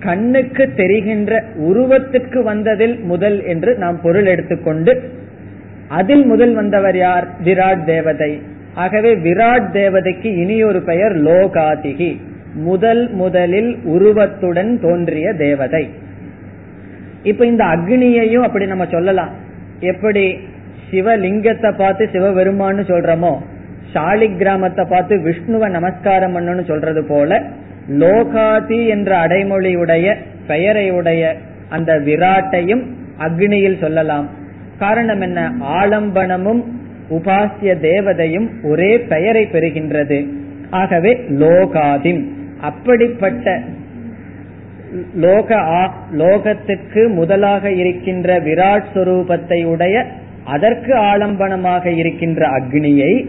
கண்ணுக்கு தெரிகின்ற உருவத்துக்கு வந்ததில் முதல் என்று நாம் பொருள் எடுத்துக்கொண்டு அதில் முதல் வந்தவர் யார்? விராட் தேவதை. ஆகவே விராட் தேவதைக்கு இனியொரு பெயர் லோகாதிகி. முதல் முதலில் உருவத்துடன் தோன்றிய தேவதை. இப்ப இந்த அக்னியையும் அப்படி நம்ம சொல்லலாம். எப்படி சிவலிங்கத்தை பார்த்து சிவபெருமான்னு சொல்றோமோ சாலி கிராமத்தை பார்த்து விஷ்ணுவை நமஸ்காரம் பண்ணணும்னு சொல்றது போல லோகாதி என்ற அடைமொழியுடைய பெயரையுடைய அந்த விராட்டையும் அக்னியில் சொல்லலாம். காரணம் என்ன? ஆலம்பனமும் உபாசிய தேவதையும் ஒரே பெயரை பெறுகின்றது. ஆகவே லோகாதிம். அப்படிப்பட்ட லோக லோகத்துக்கு முதலாக இருக்கின்ற விராட் சுரூபத்தை உடைய அதற்கு ஆலம்பனமாக இருக்கின்ற அக்னியை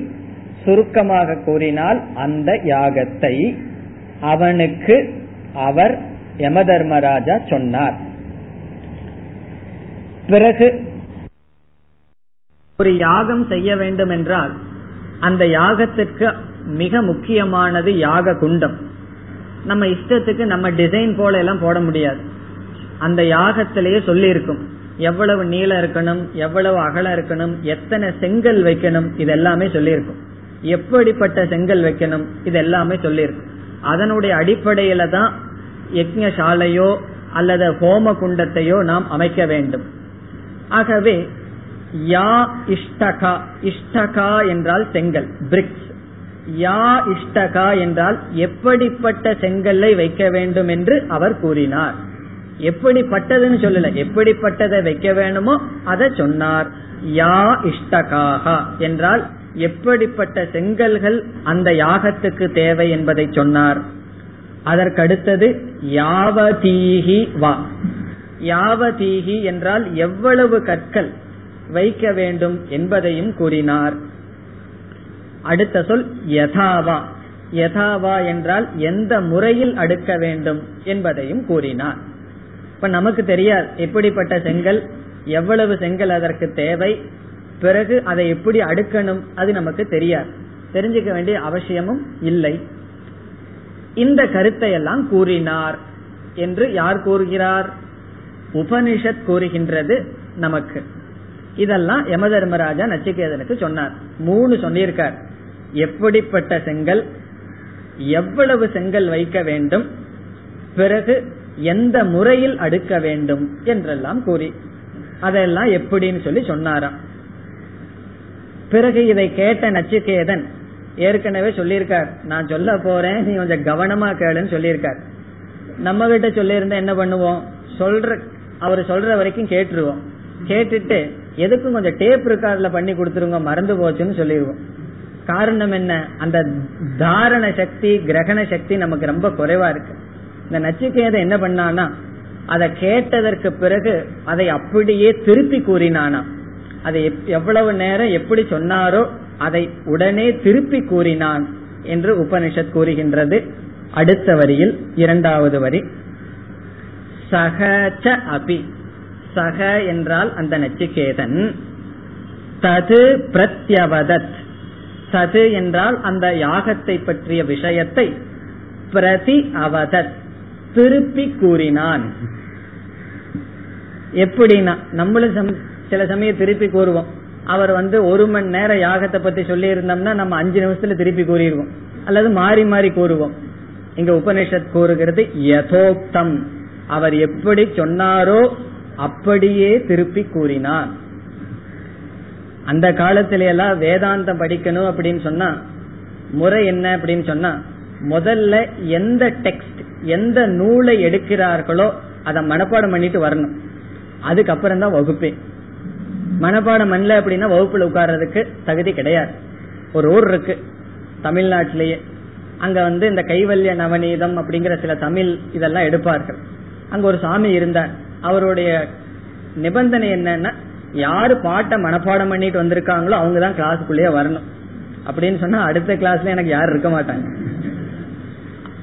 சுருக்கமாக கூறினால் அந்த யாகத்தை அவனுக்கு அவர் யமதர்மராஜா சொன்னார். பிறகு ஒரு யாகம் செய்ய வேண்டும் என்றால் அந்த யாகத்திற்கு மிக முக்கியமானது யாக குண்டம். நம்ம இஷ்டத்துக்கு நம்ம டிசைன் போல எல்லாம் போட முடியாது. அந்த யாகத்திலேயே சொல்லி இருக்கும் எவ்வளவு நீளம் இருக்கணும் எவ்வளவு அகலம் இருக்கணும் எத்தனை செங்கல் வைக்கணும் இது எல்லாமே சொல்லியிருக்கும். எப்படிப்பட்ட செங்கல் வைக்கணும் இது எல்லாமே சொல்லியிருக்கும். அதனுடைய அடிப்படையில தான் யஜ்ஞசாலையோ அல்லது ஹோம குண்டத்தையோ நாம் அமைக்க வேண்டும். ஆகவே யா இஷ்டகா இஷ்டகா என்றால் செங்கல் பிரிக்ஸ் யா இஷ்டகா என்றால் எப்படிப்பட்ட செங்கல்லை வைக்க வேண்டும் என்று அவர் கூறினார். எப்படிப்பட்டதுன்னு சொல்லல எப்படிப்பட்டதை வைக்க வேணுமோ அதை சொன்னார். யா இஷ்டகாக என்றால் எப்படிப்பட்ட செங்கல்கள் அந்த யாகத்துக்கு தேவை என்பதை சொன்னார். அதற்கடுத்தது யாவதீகி வா. யாவதீகி என்றால் எவ்வளவு கற்கள் வைக்க வேண்டும் என்பதையும் கூறினார். அடுத்த சொல் யதாவா. யதாவா என்றால் எந்த முறையில் அடுக்க வேண்டும் என்பதையும் கூறினார். இப்ப நமக்கு தெரியாது எப்படிப்பட்ட செங்கல் எவ்வளவு செங்கல் அதற்கு தேவை பிறகு அதை எப்படி அடுக்கணும் அது நமக்கு தெரியாது. தெரிஞ்சுக்க வேண்டிய அவசியமும் இல்லை. இந்த கருத்தை எல்லாம் கூறினார் என்று யார் கூறுகிறார்? உபனிஷத் கூறுகின்றது நமக்கு. இதெல்லாம் யம தர்மராஜா நச்சிகேதனுக்கு சொன்னார். மூணு சொல்லியிருக்கார். எப்படிப்பட்ட செங்கல்? எவ்வளவு செங்கல் வைக்க வேண்டும்? பிறகு எந்த முறையில் அடுக்க வேண்டும்? என்றெல்லாம் கூறி. அதெல்லாம் எப்படின்னு சொல்லி சொன்னாராம். பிறகு இதை கேட்ட நச்சிகேதன் ஏற்கனவே சொல்லியிருக்கார் நான் சொல்ல போறேன் நீ கொஞ்சம் கவனமா கேளுன்னு சொல்லியிருக்கார். நம்ம கிட்ட சொல்லியிருந்தா என்ன பண்ணுவோம்? சொல்ற அவர் சொல்ற வரைக்கும் கேட்டுருவோம். கேட்டுட்டு எதுக்கும் கொஞ்சம் டேப் ரெக்கார்ட்ல பண்ணி கொடுத்துருங்க மறந்து போச்சுன்னு சொல்லிடுவோம் காரணம் என்ன? அந்த தாரண சக்தி கிரகண சக்தி நமக்கு ரொம்ப குறைவா இருக்கு. இந்த நச்சிகேதை என்ன பண்ணானா அதை கேட்டதற்கு பிறகு அதை அப்படியே திருப்பி கூறினானா அதை எவ்வளவு நேரம் எப்படி சொன்னாரோ அதை உடனே திருப்பி கூறினான் என்று உபனிஷத் கூறுகின்றது. அடுத்த வரியில் இரண்டாவது வரி. சகச்ச அபி. சக என்றால் அந்த நச்சிகேதன் தது பிரத்யவதத். தது என்றால் அந்த யாகத்தை பற்றிய விஷயத்தை பிரதி அவதத். திருப்பி கூறினான். எப்படின்னா நம்மளும் சில சமயம் திருப்பி கூறுவோம். அவர் வந்து ஒரு மணி நேரம் யாகத்தை பத்தி சொல்லி இருந்தோம்னா நம்ம அஞ்சு நிமிஷத்துல திருப்பி கூறிடுவோம். அல்லது மாறி மாறி கூறுவோம். இங்க உபனிஷத் கூறுகிறது யதோக்தம். அவர் எப்படி சொன்னாரோ அப்படியே திருப்பி கூறினார். அந்த காலத்தில எல்லாம் வேதாந்தம் படிக்கணும் அப்படின்னு சொன்னா முறை என்ன அப்படின்னு சொன்னா முதல்ல எந்த டெக்ஸ்ட் எந்த நூலை எடுக்கிறார்களோ அதை மனப்பாடம் பண்ணிட்டு வரணும். அதுக்கப்புறம் தான் வகுப்பே. மனப்பாடம் பண்ணல அப்படின்னா வகுப்புல உட்கார்றதுக்கு தகுதி கிடையாது. ஒரு ஊர் இருக்கு தமிழ்நாட்டிலேயே. அங்க வந்து இந்த கைவல்ய நவநீதம் அப்படிங்கிற சில தமிழ் இதெல்லாம் எடுப்பார்கள். அங்க ஒரு சாமி இருந்தார். அவருடைய நிபந்தனை என்னன்னா யாரு பாட்டை மனப்பாடம் பண்ணிட்டு வந்திருக்காங்களோ அவங்க தான் கிளாஸுக்குள்ளேயே வரணும். அப்படின்னு சொன்னா அடுத்த கிளாஸ்ல எனக்கு யாரும் இருக்க மாட்டாங்க.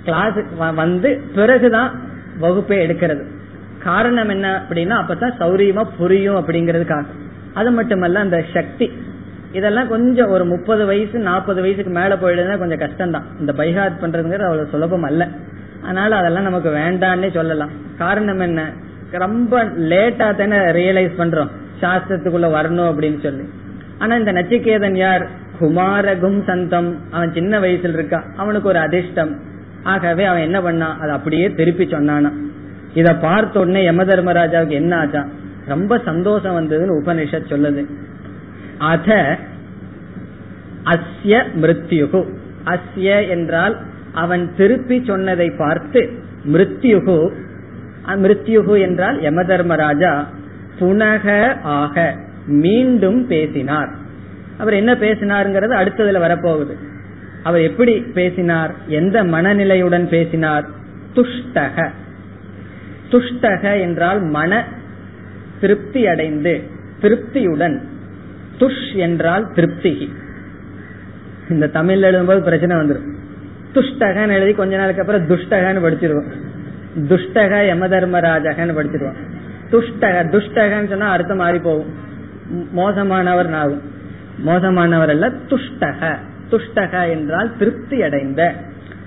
கிளாஸ் வந்து பிறகுதான் வகுப்பே எடுக்கிறது. காரணம் என்ன அப்படின்னா அப்பதான் சௌரியமா புரியும் அப்படிங்கறதுக்காக. அது மட்டுமல்ல அந்த சக்தி. இதெல்லாம் கொஞ்சம் ஒரு முப்பது வயசு நாற்பது வயசுக்கு மேல போயிடுதுன்னா கொஞ்சம் கஷ்டம் தான் இந்த பைஹாத் பண்றதுங்கிறது அவ்வளவு சுலபம் அல்ல. அதனால அதெல்லாம் நமக்கு வேண்டான்னே சொல்லலாம். காரணம் என்ன? ரொம்ப லேட்டா தானே ரியலைஸ் பண்றோம். சாஸ்திரத்துக்குள்ள வரணும் அப்படின்னு சொல்லி. ஆனா இந்த நச்சிகேதன் யார்? குமாரகும் சந்தம். அவன் சின்ன வயசுல இருக்கா. அவனுக்கு ஒரு அதிர்ஷ்டம். ஆகவே அவன் என்ன பண்ணான்? அதை அப்படியே திருப்பி சொன்னானா இத பார்த்த உடனே யம தர்மராஜாவுக்கு என்ன ஆச்சான் ரொம்ப சந்தோஷம் வந்ததுன்னு உபனிஷத் சொல்லுது. அத அஸ்ய மிருத்யுகு. அஸ்ய என்றால் அவன் திருப்பி சொன்னதை பார்த்து மிருத்யுகு. மிருத்யுகு என்றால் யம தர்மராஜா புனக ஆக மீண்டும் பேசினார். அவர் என்ன பேசினாருங்கிறது அடுத்ததுல வரப்போகுது. அவர் எப்படி பேசினார்? எந்த மனநிலையுடன் பேசினார்? துஷ்டக. துஷ்டக என்றால் மன திருப்தி அடைந்து திருப்தியுடன். துஷ் என்றால் திருப்தி. இந்த தமிழ் எழுதும்போது பிரச்சனை வந்துடும் துஷ்டகன்னு எழுதி கொஞ்ச நாளுக்கு அப்புறம் துஷ்டகன்னு படிச்சிருவோம். துஷ்டக யம தர்மராஜகன்னு படிச்சிருவோம். துஷ்டக துஷ்டகன்னு சொன்னா அர்த்தம் மாறி போகும். மோசமானவர் ஆகும் மோசமானவர் அல்ல துஷ்டக. துஷ்டக என்றால் திருப்தி அடைந்த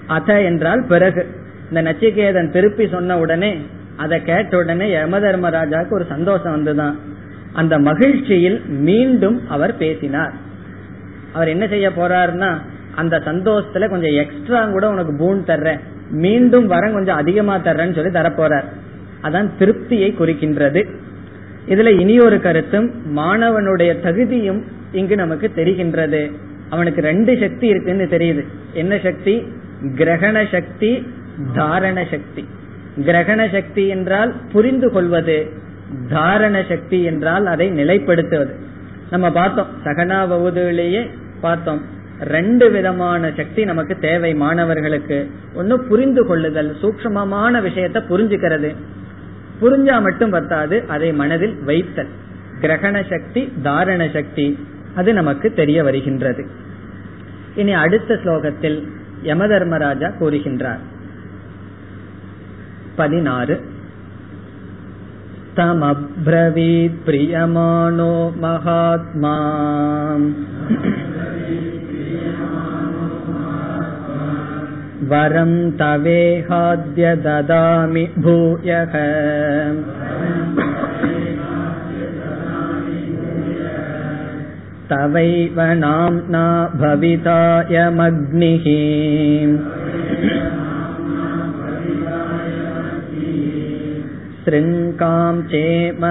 அத என்றால் பிறகு. இந்த நச்சிகேதன் திருப்பி சொன்ன உடனே அதை கேட்ட உடனே யம தர்மராஜாவுக்கு ஒரு சந்தோஷம் வந்துதான் அந்த மகிழ்ச்சியில் மீண்டும் அவர் பேசினார். அவர் என்ன செய்ய போறாருன்னா அந்த சந்தோஷத்துல கொஞ்சம் எக்ஸ்ட்ரா கூட உனக்கு பூன் தர்றேன். மீண்டும் வரம் கொஞ்சம் அதிகமா தர்றேன்னு சொல்லி தரப்போறார். அதான் திருப்தியை குறிக்கின்றது. இதுல இனி ஒரு கருத்தும் மாணவனுடைய தகுதியும் இங்கு நமக்கு தெரிகின்றது. அவனுக்கு ரெண்டு சக்தி இருக்குன்னு தெரியுது. என்ன சக்தி? கிரகண சக்தி தாரண சக்தி. கிரகண சக்தி என்றால் புரிந்து கொள்வது தாரண சக்தி என்றால் அதை நிலைப்படுத்துவது. நம்ம பார்த்தோம் சகனாவதுலேயே பார்த்தோம் ரெண்டு விதமான சக்தி நமக்கு தேவை மாணவர்களுக்கு. ஒன்னு புரிந்து கொள்ளுதல் சூக்மமான விஷயத்த புரிஞ்சுக்கிறது. புரிஞ்சா மட்டும் பத்தாது அதை மனதில் வைத்தல். கிரகண சக்தி தாரண சக்தி அது நமக்கு தெரிய வருகின்றது. இனி அடுத்த ஸ்லோகத்தில் யமதர்மராஜா கூறுகின்றார். பதினாறு தமப்ரவீத் பிரியமானோ மகாத்மா वरं तवेहाद्य ददामि भूयः तवैव नाम्ना भवितायमग्निः शृङ्कां चेममणेकरूपां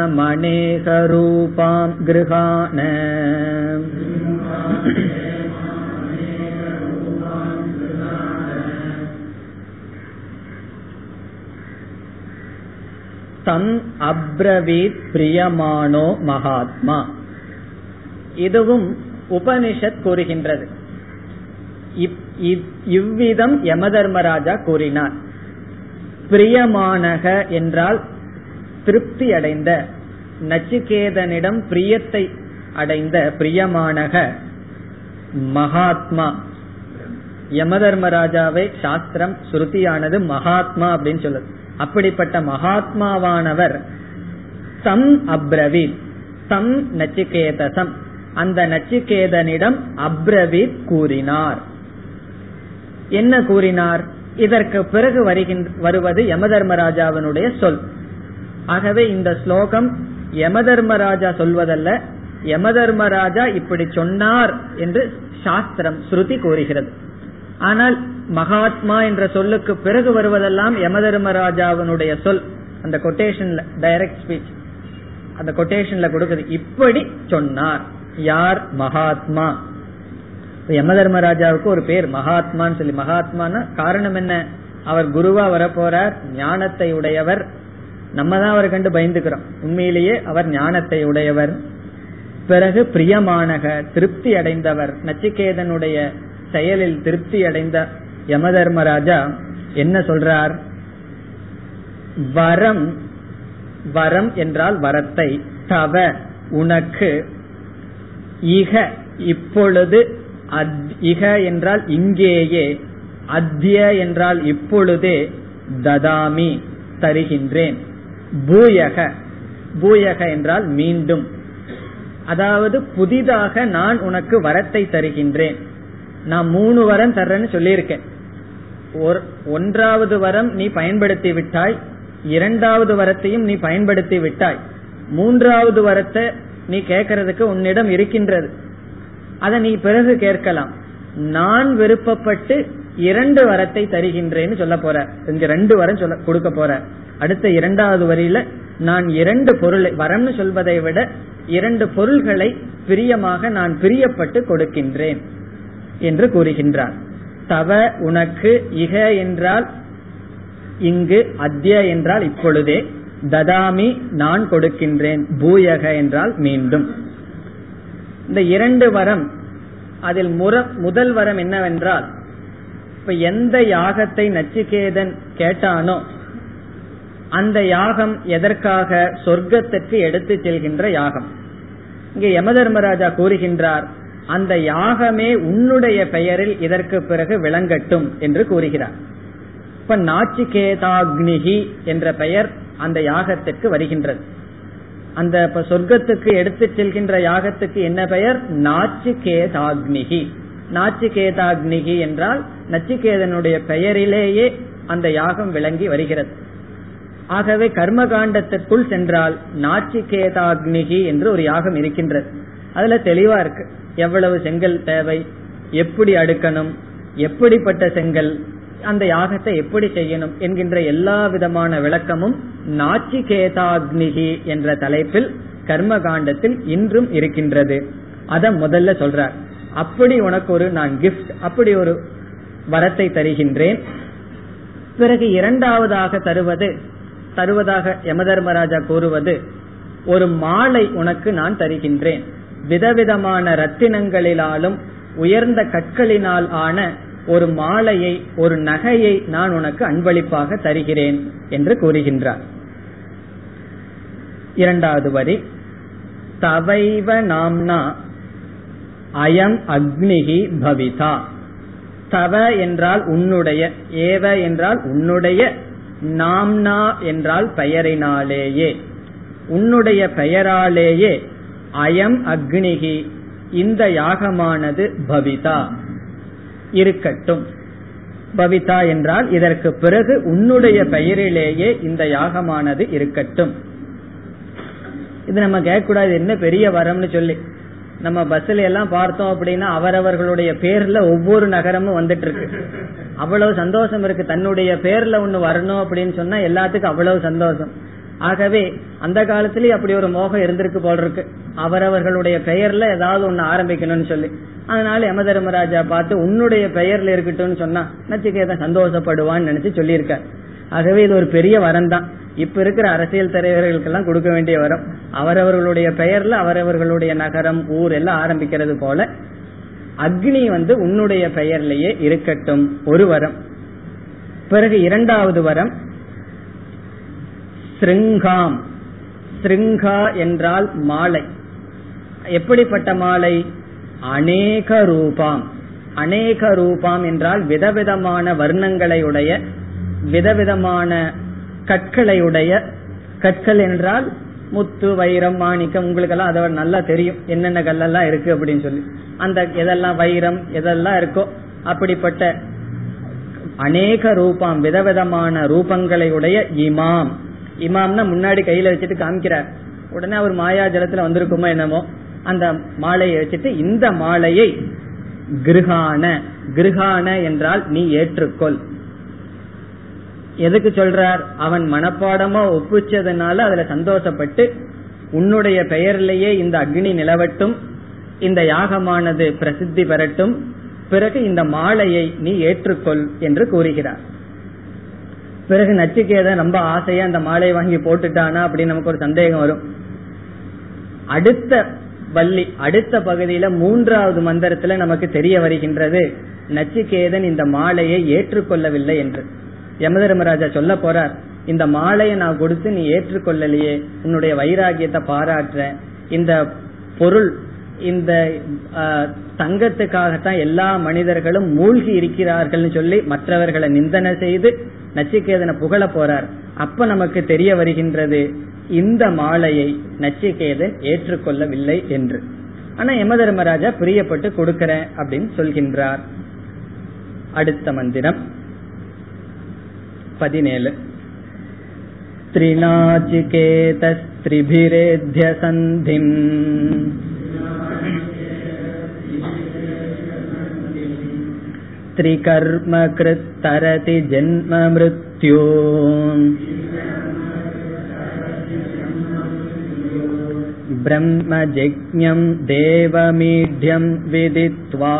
गृहाण தம் அப்ரவீத் பிரியமானோ மகாத்மா இதுவும் உபனிஷத் கூறுகின்றது இவ்விதம் யமதர்மராஜா கூறினார் பிரியமானக என்றால் திருப்தி அடைந்த நச்சிகேதனிடம் பிரியத்தை அடைந்த பிரியமானக. மகாத்மா. யமதர்மராஜாவை சாஸ்திரம் ஸ்ருதியானது மகாத்மா அப்படின்னு சொல்லுது. அப்படிப்பட்ட மகாத்மாவானவர் தம் அப்ரவீத் தம் நச்சிகேதசம். அந்த நச்சிகேதனிடம் அப்ரவீத் கூறினார். என்ன கூறினார்? இதற்கு பிறகு வருகின்ற வருவது யமதர்மராஜாவினுடைய சொல். ஆகவே இந்த ஸ்லோகம் யமதர்மராஜா சொல்வதல்ல. யமதர்மராஜா இப்படி சொன்னார் என்று சாஸ்திரம் ஸ்ருதி கூறுகிறது. ஆனால் மகாத்மா என்ற சொல்லுக்கு பிறகு வருவதெல்லாம் யமதர்மராஜாவினுடைய சொல். அந்த கொட்டேஷன்ல டைரக்ட் ஸ்பீச் அந்த கொட்டேஷன்ல கொடுக்குது. இப்படி சொன்னார். யார்? மகாத்மா. யமதர்மராஜாவுக்கு ஒரு பேர் மகாத்மான்னு சொல்லி. மகாத்மான்னா காரணம் என்ன? அவர் குருவா வரப்போறார் ஞானத்தை உடையவர் நம்ம தான் அவரை கண்டு பயந்துக்கிறோம். உண்மையிலேயே அவர் ஞானத்தை உடையவர். பிறகு பிரியமானக திருப்தி அடைந்தவர். நச்சிகேதனுடைய செயலில் திருப்தி அடைந்த யமதர்மராஜா என்ன சொல்றார்? வரம் வரம் என்றால் வரத்தை. தவ உனக்கு. இக இப்பொழுது இக என்றால் இங்கேயே. அத்திய என்றால் இப்பொழுதே ததாமி தருகின்றேன். பூயக. பூயக என்றால் மீண்டும். அதாவது புதிதாக நான் உனக்கு வரத்தை தருகின்றேன். நான் மூணு வரம் தர்றேன்னு சொல்லியிருக்கேன். ஒன்றாவது வரம் நீ பயன்படுத்தி விட்டாய் இரண்டாவது வரத்தையும் நீ பயன்படுத்தி விட்டாய். மூன்றாவது வரத்தை நீ கேட்கறதுக்கு உன்னிடம் இருக்கின்றது. அதை நீ பிறகு கேட்கலாம். நான் விருப்பப்பட்டு இரண்டு வரத்தை தருகின்றேன்னு சொல்ல போற. இங்க ரெண்டு வரம் சொல்ல கொடுக்க போற. அடுத்த இரண்டாவது வரியில நான் இரண்டு பொருளை வரம்னு சொல்வதை விட இரண்டு பொருள்களை பிரியமாக நான் பிரியப்பட்டு கொடுக்கின்றேன் என்று கூறுகின்றார். தவ உனக்கு இக என்றால் இங்கு அத்திய என்றால் இப்பொழுதே ததாமி நான் கொடுக்கின்றேன் பூயக என்றால் மீண்டும். இந்த இரண்டு வரம் அதில் முற முதல் வரம் என்னவென்றால் இப்ப எந்த யாகத்தை நச்சிகேதன் கேட்டானோ அந்த யாகம் எதற்காக சொர்க்கத்திற்கு எடுத்து செல்கின்ற யாகம். இங்கே யமதர்மராஜா கூறுகின்றார் அந்த யாகமே உன்னுடைய பெயரில் இதற்கு பிறகு விளங்கட்டும் என்று கூறுகிறார். இப்ப நாச்சிகேதாக்னிகி என்ற பெயர் அந்த யாகத்திற்கு வருகின்றது. அந்த சொர்க்கத்துக்கு எடுத்து செல்கின்ற யாகத்துக்கு என்ன பெயர்? நாச்சிகேதாக்னிகி நாச்சிகேதாக்னிகி என்றால் நச்சிகேதனுடைய பெயரிலேயே அந்த யாகம் விளங்கி வருகிறது. ஆகவே கர்ம காண்டத்திற்குள் சென்றால் நாச்சிகேதாக்னிகி என்று ஒரு யாகம் இருக்கின்றது. அதுல தெளிவா இருக்கு. எவ்வளவு செங்கல் தேவை? எப்படி அடுக்கணும்? எப்படிப்பட்ட செங்கல்? அந்த யாகத்தை எப்படி செய்யணும்? என்கின்ற எல்லா விதமான விளக்கமும் நாச்சிகேதாக்னிகி என்ற தலைப்பில் கர்ம காண்டத்தில் இன்றும் இருக்கின்றது. அத முதல்ல சொல்றார். அப்படி உனக்கு ஒரு நான் கிஃப்ட் அப்படி ஒரு வரத்தை தருகின்றேன். பிறகு இரண்டாவதாக தருவது தருவதாக யமதர்மராஜா கூறுவது ஒரு மாலை உனக்கு நான் தருகின்றேன். விதவிதமான ரத்தினங்களிலாலும் உயர்ந்த கற்களினால் ஆன ஒரு மாலையை ஒரு நகையை நான் உனக்கு அன்பளிப்பாக தருகிறேன் என்று கூறுகின்றார். இரண்டாவது வரி தவைவ நாம்னா அயம் அக்னிகி பவிதா. தவ என்றால் உன்னுடைய ஏவ என்றால் உன்னுடைய நாம்னா என்றால் பெயரினாலேயே. உன்னுடைய பெயராலேயே அயம் அக்னிகி இந்த யாகமானது பவிதா இருக்கட்டும். பவிதா என்றால் இதற்கு பிறகு உன்னுடைய பெயரிலேயே இந்த யாகமானது இருக்கட்டும். இது நம்ம கேட்கக்கூடாது என்ன பெரிய வரம்னு சொல்லி. நம்ம பஸ்ல எல்லாம் பார்த்தோம் அப்படின்னா அவரவர்களுடைய பேர்ல ஒவ்வொரு நகரமும் வந்துட்டு இருக்கு அவ்வளவு சந்தோஷம் இருக்கு. தன்னுடைய பேர்ல ஒண்ணு வரணும் அப்படின்னு சொன்னா எல்லாத்துக்கும் அவ்வளவு சந்தோஷம். ஆகவே அந்த காலத்திலேயே அப்படி ஒரு மோகம் இருந்திருக்கு போல் இருக்கு. அவரவர்களுடைய பெயர்ல ஏதாவது ஒண்ணு ஆரம்பிக்கணும்னு சொல்லி. அதனால யம தர்மராஜா பார்த்து உன்னுடைய பெயர்ல இருக்கட்டும்னு சொன்னா நச்சிகேதன் சந்தோஷப்படுவான்னு நினைச்சு சொல்லியிருக்காரு. ஆகவே இது ஒரு பெரிய வரம் தான் இப்ப இருக்கிற அரசியல் தலைவர்களுக்கெல்லாம் கொடுக்க வேண்டிய வரம். அவரவர்களுடைய பெயர்ல அவரவர்களுடைய நகரம் ஊர் எல்லாம் ஆரம்பிக்கிறது போல அக்னி வந்து உன்னுடைய பெயர்லயே இருக்கட்டும். ஒரு வரம். பிறகு இரண்டாவது வரம். ஸ்ருங்காம் ஸ்ருங்கா என்றால் மாலை. எப்படிப்பட்ட மாலை? அநேக ரூபாம். அநேக ரூபாம் என்றால் விதவிதமான வர்ணங்களை உடைய விதவிதமான கற்களை உடைய கற்கள் என்றால் முத்து வைரம் மாணிக்கம் உங்களுக்கெல்லாம் அதை நல்லா தெரியும். என்னென்ன கல்லெல்லாம் இருக்கு அப்படின்னு சொல்லி. அந்த எதெல்லாம் வைரம் எதெல்லாம் இருக்கோ அப்படிப்பட்ட அநேக ரூபம் விதவிதமான ரூபங்களை உடைய இமாம். இமாம்னா முன்னாடி கையில வச்சுட்டு காமிக்கிறார். உடனே அவர் மாயாஜலத்துல வந்திருக்குமோ என்னமோ அந்த மாலையை வச்சுட்டு இந்த மாலையை கிருஹான கிருஹான என்றால் நீ ஏற்றுக்கொள். எதுக்கு சொல்றார்? அவன் மனப்பாடமா ஒப்புச்சதுனால அதுல சந்தோஷப்பட்டு உன்னுடைய பெயரிலேயே இந்த அக்னி நிலவட்டும் இந்த யாகமானது பிரசித்தி பெறட்டும் பிறகு இந்த மாலையை நீ ஏற்றுக்கொள் என்று கூறுகிறார். பிறகு நச்சுக்கேதன் ரொம்ப ஆசையா அந்த மாலையை வாங்கி போட்டுட்டானா அப்படின்னு நமக்கு ஒரு சந்தேகம் வரும். அடுத்த வள்ளி அடுத்த பகுதியில மூன்றாவது மந்திரத்துல நமக்கு தெரிய வருகின்றது நச்சிகேதன் இந்த மாலையை ஏற்றுக்கொள்ளவில்லை என்று. யமதர்மராஜா சொல்ல போறார் இந்த மாலையை நான் கொடுத்து நீ ஏற்றுக்கொள்ளலையே உன்னுடைய வைராகியத்தை பாராட்டுற. இந்த பொருள் இந்த தங்கத்துக்காகத்தான் எல்லா மனிதர்களும் மூழ்கி இருக்கிறார்கள் சொல்லி மற்றவர்களை நிந்தனை செய்து நச்சிகேதனை புகழ போறார். அப்ப நமக்கு தெரிய வருகின்றது இந்த மாலையை நச்சிகேதன் ஏற்றுக்கொள்ளவில்லை என்று. ஆனா யமதர்மராஜா பிரியப்பட்டு கொடுக்கிறேன் அப்படின்னு சொல்கின்றார். அடுத்த மந்திரம். பதினேழு त्रिनाचिकेतस्त्रिभिरेध्य सन्धिम् त्रिकर्मकृत्तरति जन्म मृत्यो ब्रह्मजिज्ञम् देवमीढ्यम् विदित्वा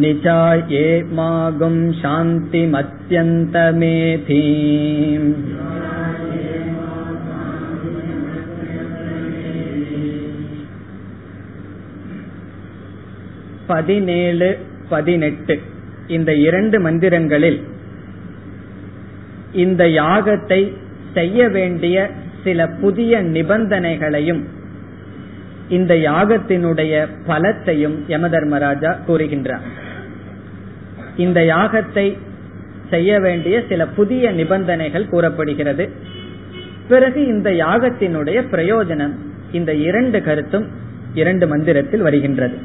निजायेमागुं शान्तिमत्यन्तमेधीम्। பதினேழு பதினெட்டு. இந்த இரண்டு மந்திரங்களில் இந்த யாகத்தை செய்ய வேண்டிய சில புதிய நிபந்தனைகளையும் இந்த யாகத்தினுடைய பலத்தையும் யமதர்மராஜா கூறுகின்றார். இந்த யாகத்தை செய்ய வேண்டிய சில புதிய நிபந்தனைகள் கூறப்படுகிறது. பிறகு இந்த யாகத்தினுடைய பிரயோஜனம் இந்த இரண்டு கருத்தும் இரண்டு மந்திரத்தில் வருகின்றது.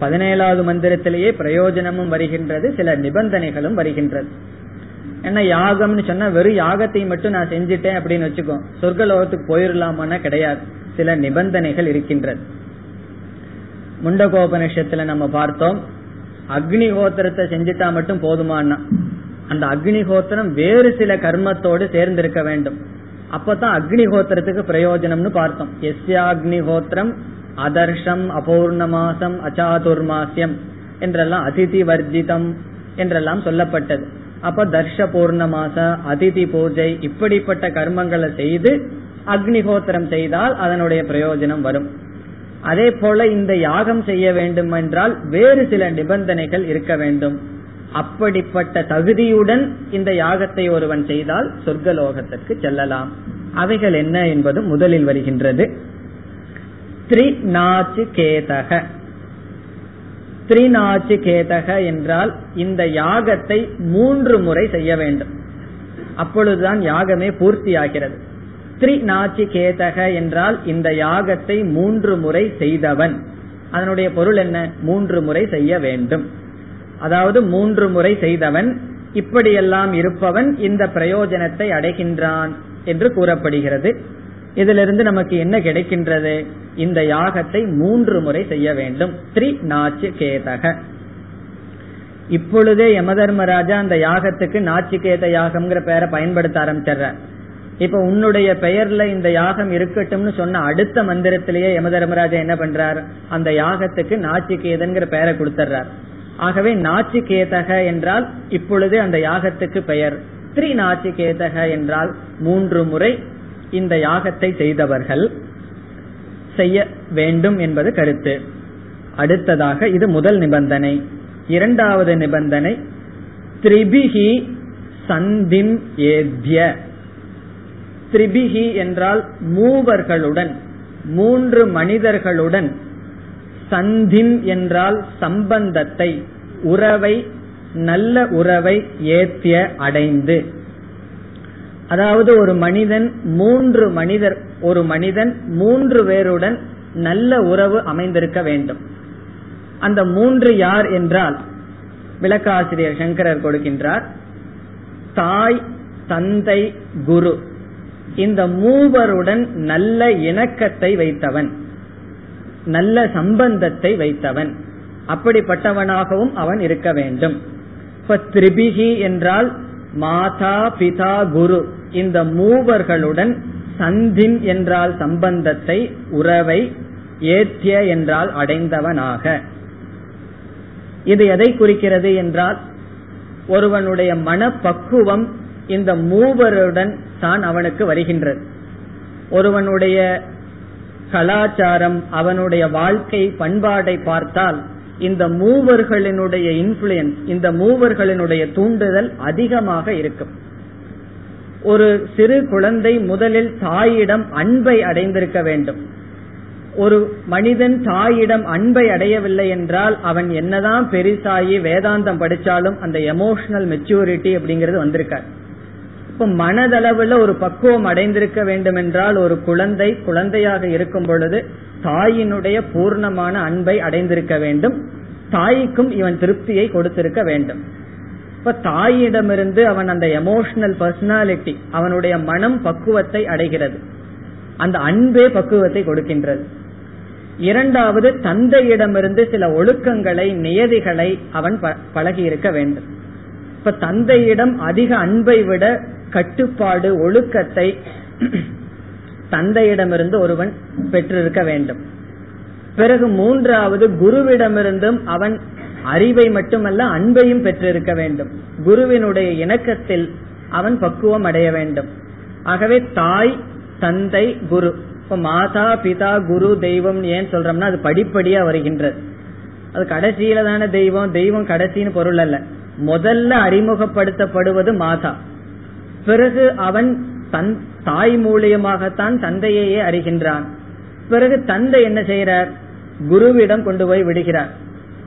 பதினேழாவது மந்திரத்திலேயே பிரயோஜனமும் வருகின்றது சில நிபந்தனைகளும் வருகின்றது. என்ன யாகம்னு சொன்னா வெறும் யாகத்தை மட்டும் நான் செஞ்சுட்டேன் அப்படின்னு வச்சுக்கோ சொர்க்கலோகத்துக்கு போயிடலாமான்னா கிடையாது. சில நிபந்தனைகள் இருக்கின்றது. முண்டகோபனிஷத்துல நம்ம பார்த்தோம் அக்னிஹோத்திரத்தை செஞ்சுட்டா மட்டும் போதுமானா அந்த அக்னிஹோத்திரம் வேறு சில கர்மத்தோடு சேர்ந்திருக்க வேண்டும். அப்பதான் அக்னிஹோத்திரத்துக்கு பிரயோஜனம்னு பார்த்தோம். எஸ்யாக்னிஹோத்திரம் அதர்ஷம் அபூர்ணமாசம் அச்சாதுர்மாசியம் என்றெல்லாம் அதிதி வர்ஜிதம் என்றெல்லாம் சொல்லப்பட்டது. அப்ப தர்ஷ பூர்ணமாச அதிதி பூஜை இப்படிப்பட்ட கர்மங்களை செய்து அக்னிகோத்திரம் செய்தால் அதனுடைய பிரயோஜனம் வரும். அதே போல இந்த யாகம் செய்ய வேண்டும் என்றால் வேறு சில நிபந்தனைகள் இருக்க வேண்டும். அப்படிப்பட்ட தகுதியுடன் இந்த யாகத்தை ஒருவன் செய்தால் சொர்க்கலோகத்திற்கு செல்லலாம். அவைகள் என்ன என்பது முதலில் வருகின்றது. கேதக. கேதக என்றால் இந்த யாகத்தை மூன்று முறை செய்ய வேண்டும். அப்பொழுதுதான் யாகமே பூர்த்தி ஆகிறது கேதக என்றால் இந்த யாகத்தை மூன்று முறை செய்தவன். அதனுடைய பொருள் என்ன? மூன்று முறை செய்ய வேண்டும். அதாவது மூன்று முறை செய்தவன் இப்படியெல்லாம் இருப்பவன் இந்த பிரயோஜனத்தை அடைகின்றான் என்று கூறப்படுகிறது. இதிலிருந்து நமக்கு என்ன கிடைக்கின்றது? இந்த யாகத்தை மூன்று முறை செய்ய வேண்டும். த்ரி கேதக இப்பொழுதே யமதர்மராஜா அந்த யாகத்துக்கு நாச்சிகேத யாகம்ங்கிற பெயரை பயன்படுத்த ஆரம்பிச்சிடுற இப்ப உன்னுடைய பெயர்ல இந்த யாகம் இருக்கட்டும்னு சொன்ன அடுத்த மந்திரத்திலேயே யமதர்மராஜா என்ன பண்றார்? அந்த யாகத்துக்கு நாச்சிகேதன்கிற பெயரை கொடுத்துட்றார் ஆகவே நாச்சிகேதக என்றால் இப்பொழுது அந்த யாகத்துக்கு பெயர். த்ரி நாச்சிகேதக என்றால் மூன்று முறை இந்த யாகத்தை செய்தவர்கள் செய்ய வேண்டும் என்பது கருத்து. அடுத்ததாக இது முதல் நிபந்தனை. இரண்டாவது நிபந்தனை திரிபிகி சந்திம் ஏத்திய திரிபிகி என்றால் மூவர்களுடன் மூன்று மனிதர்களுடன். சந்தின் என்றால் சம்பந்தத்தை உறவை நல்ல உறவை ஏத்திய அடைந்து. அதாவது ஒரு மனிதன் மூன்று மனிதர் ஒரு மனிதன் மூன்று பேருடன் நல்ல உறவு அமைந்திருக்க வேண்டும். அந்த மூன்று யார் என்றால் விளக்காசிரியர் சங்கரர் கொடுக்கின்றார் தாய் தந்தை குரு. இந்த மூவருடன் நல்ல இணக்கத்தை வைத்தவன். நல்ல சம்பந்தத்தை வைத்தவன். அப்படிப்பட்டவனாகவும் அவன் இருக்க வேண்டும். இப்ப திரிபிகி என்றால் மாதா பிதா குரு. இந்த மூவர்களுடன் சந்தின் என்றால் சம்பந்தத்தை உறவை ஏற்றிய என்றால் அடைந்தவனாக. இது எதை குறிக்கிறது என்றால் ஒருவனுடைய மனப்பக்குவம் இந்த மூவருடன் தான் அவனுக்கு வருகின்றது. ஒருவனுடைய கலாச்சாரம் அவனுடைய வாழ்க்கை பண்பாடை பார்த்தால் இந்த மூவர்களினுடைய இன்ஃபுளுயன்ஸ் இந்த மூவர்களினுடைய தூண்டுதல் அதிகமாக இருக்கும். ஒரு சிறு குழந்தை முதலில் தாயிடம் அன்பை அடைந்திருக்க வேண்டும். ஒரு மனிதன் தாயிடம் அன்பை அடையவில்லை என்றால் அவன் என்னதான் பெரிசாயி வேதாந்தம் படிச்சாலும் அந்த எமோஷனல் மெச்சூரிட்டி அப்படிங்கிறது வந்திருக்கார் இப்ப மனதளவுல ஒரு பக்குவம் அடைந்திருக்க வேண்டும் என்றால் ஒரு குழந்தை குழந்தையாக இருக்கும் பொழுது தாயினுடைய பூர்ணமான அன்பை அடைந்திருக்க வேண்டும். தாய்க்கும் இவன் திருப்தியை கொடுத்திருக்க வேண்டும். இப்ப தாயிடமிருந்து அவன் அந்த எமோஷனல் பர்சனாலிட்டி அவனுடைய மனம் பக்குவத்தை அடைகிறது. அந்த அன்பே பக்குவத்தை கொடுக்கின்றது. இரண்டாவது தந்தையிடமிருந்து சில ஒழுக்கங்களை நியதிகளை அவன் பழகி இருக்க வேண்டும். இப்ப தந்தையிடம் அதிக அன்பை விட கட்டுப்பாடு ஒழுக்கத்தை தந்தையிடமிருந்து ஒருவன் பெற்றிருக்க வேண்டும். பிறகு மூன்றாவது குருவிடமிருந்தும் அவன் அறிவை மட்டுமல்ல அன்பையும் பெற்றிருக்க வேண்டும். குருவினுடைய இணக்கத்தில் அவன் பக்குவம் அடைய வேண்டும். ஆகவே தாய் தந்தை குரு. இப்ப மாதா பிதா குரு தெய்வம் ஏன் சொல்றோம்னா அது படிப்படியா வருகின்றது. அது கடைசியில தானே தெய்வம் தெய்வம் கடைசின்னு பொருள் அல்ல. முதல்ல அறிமுகப்படுத்தப்படுவது மாதா. பிறகு அவன் தன் தாய் மூலியமாகத்தான் தந்தையையே அறிகின்றான். பிறகு தந்தை என்ன செய்யறார் குருவிடம் கொண்டு போய் விடுகிறார்.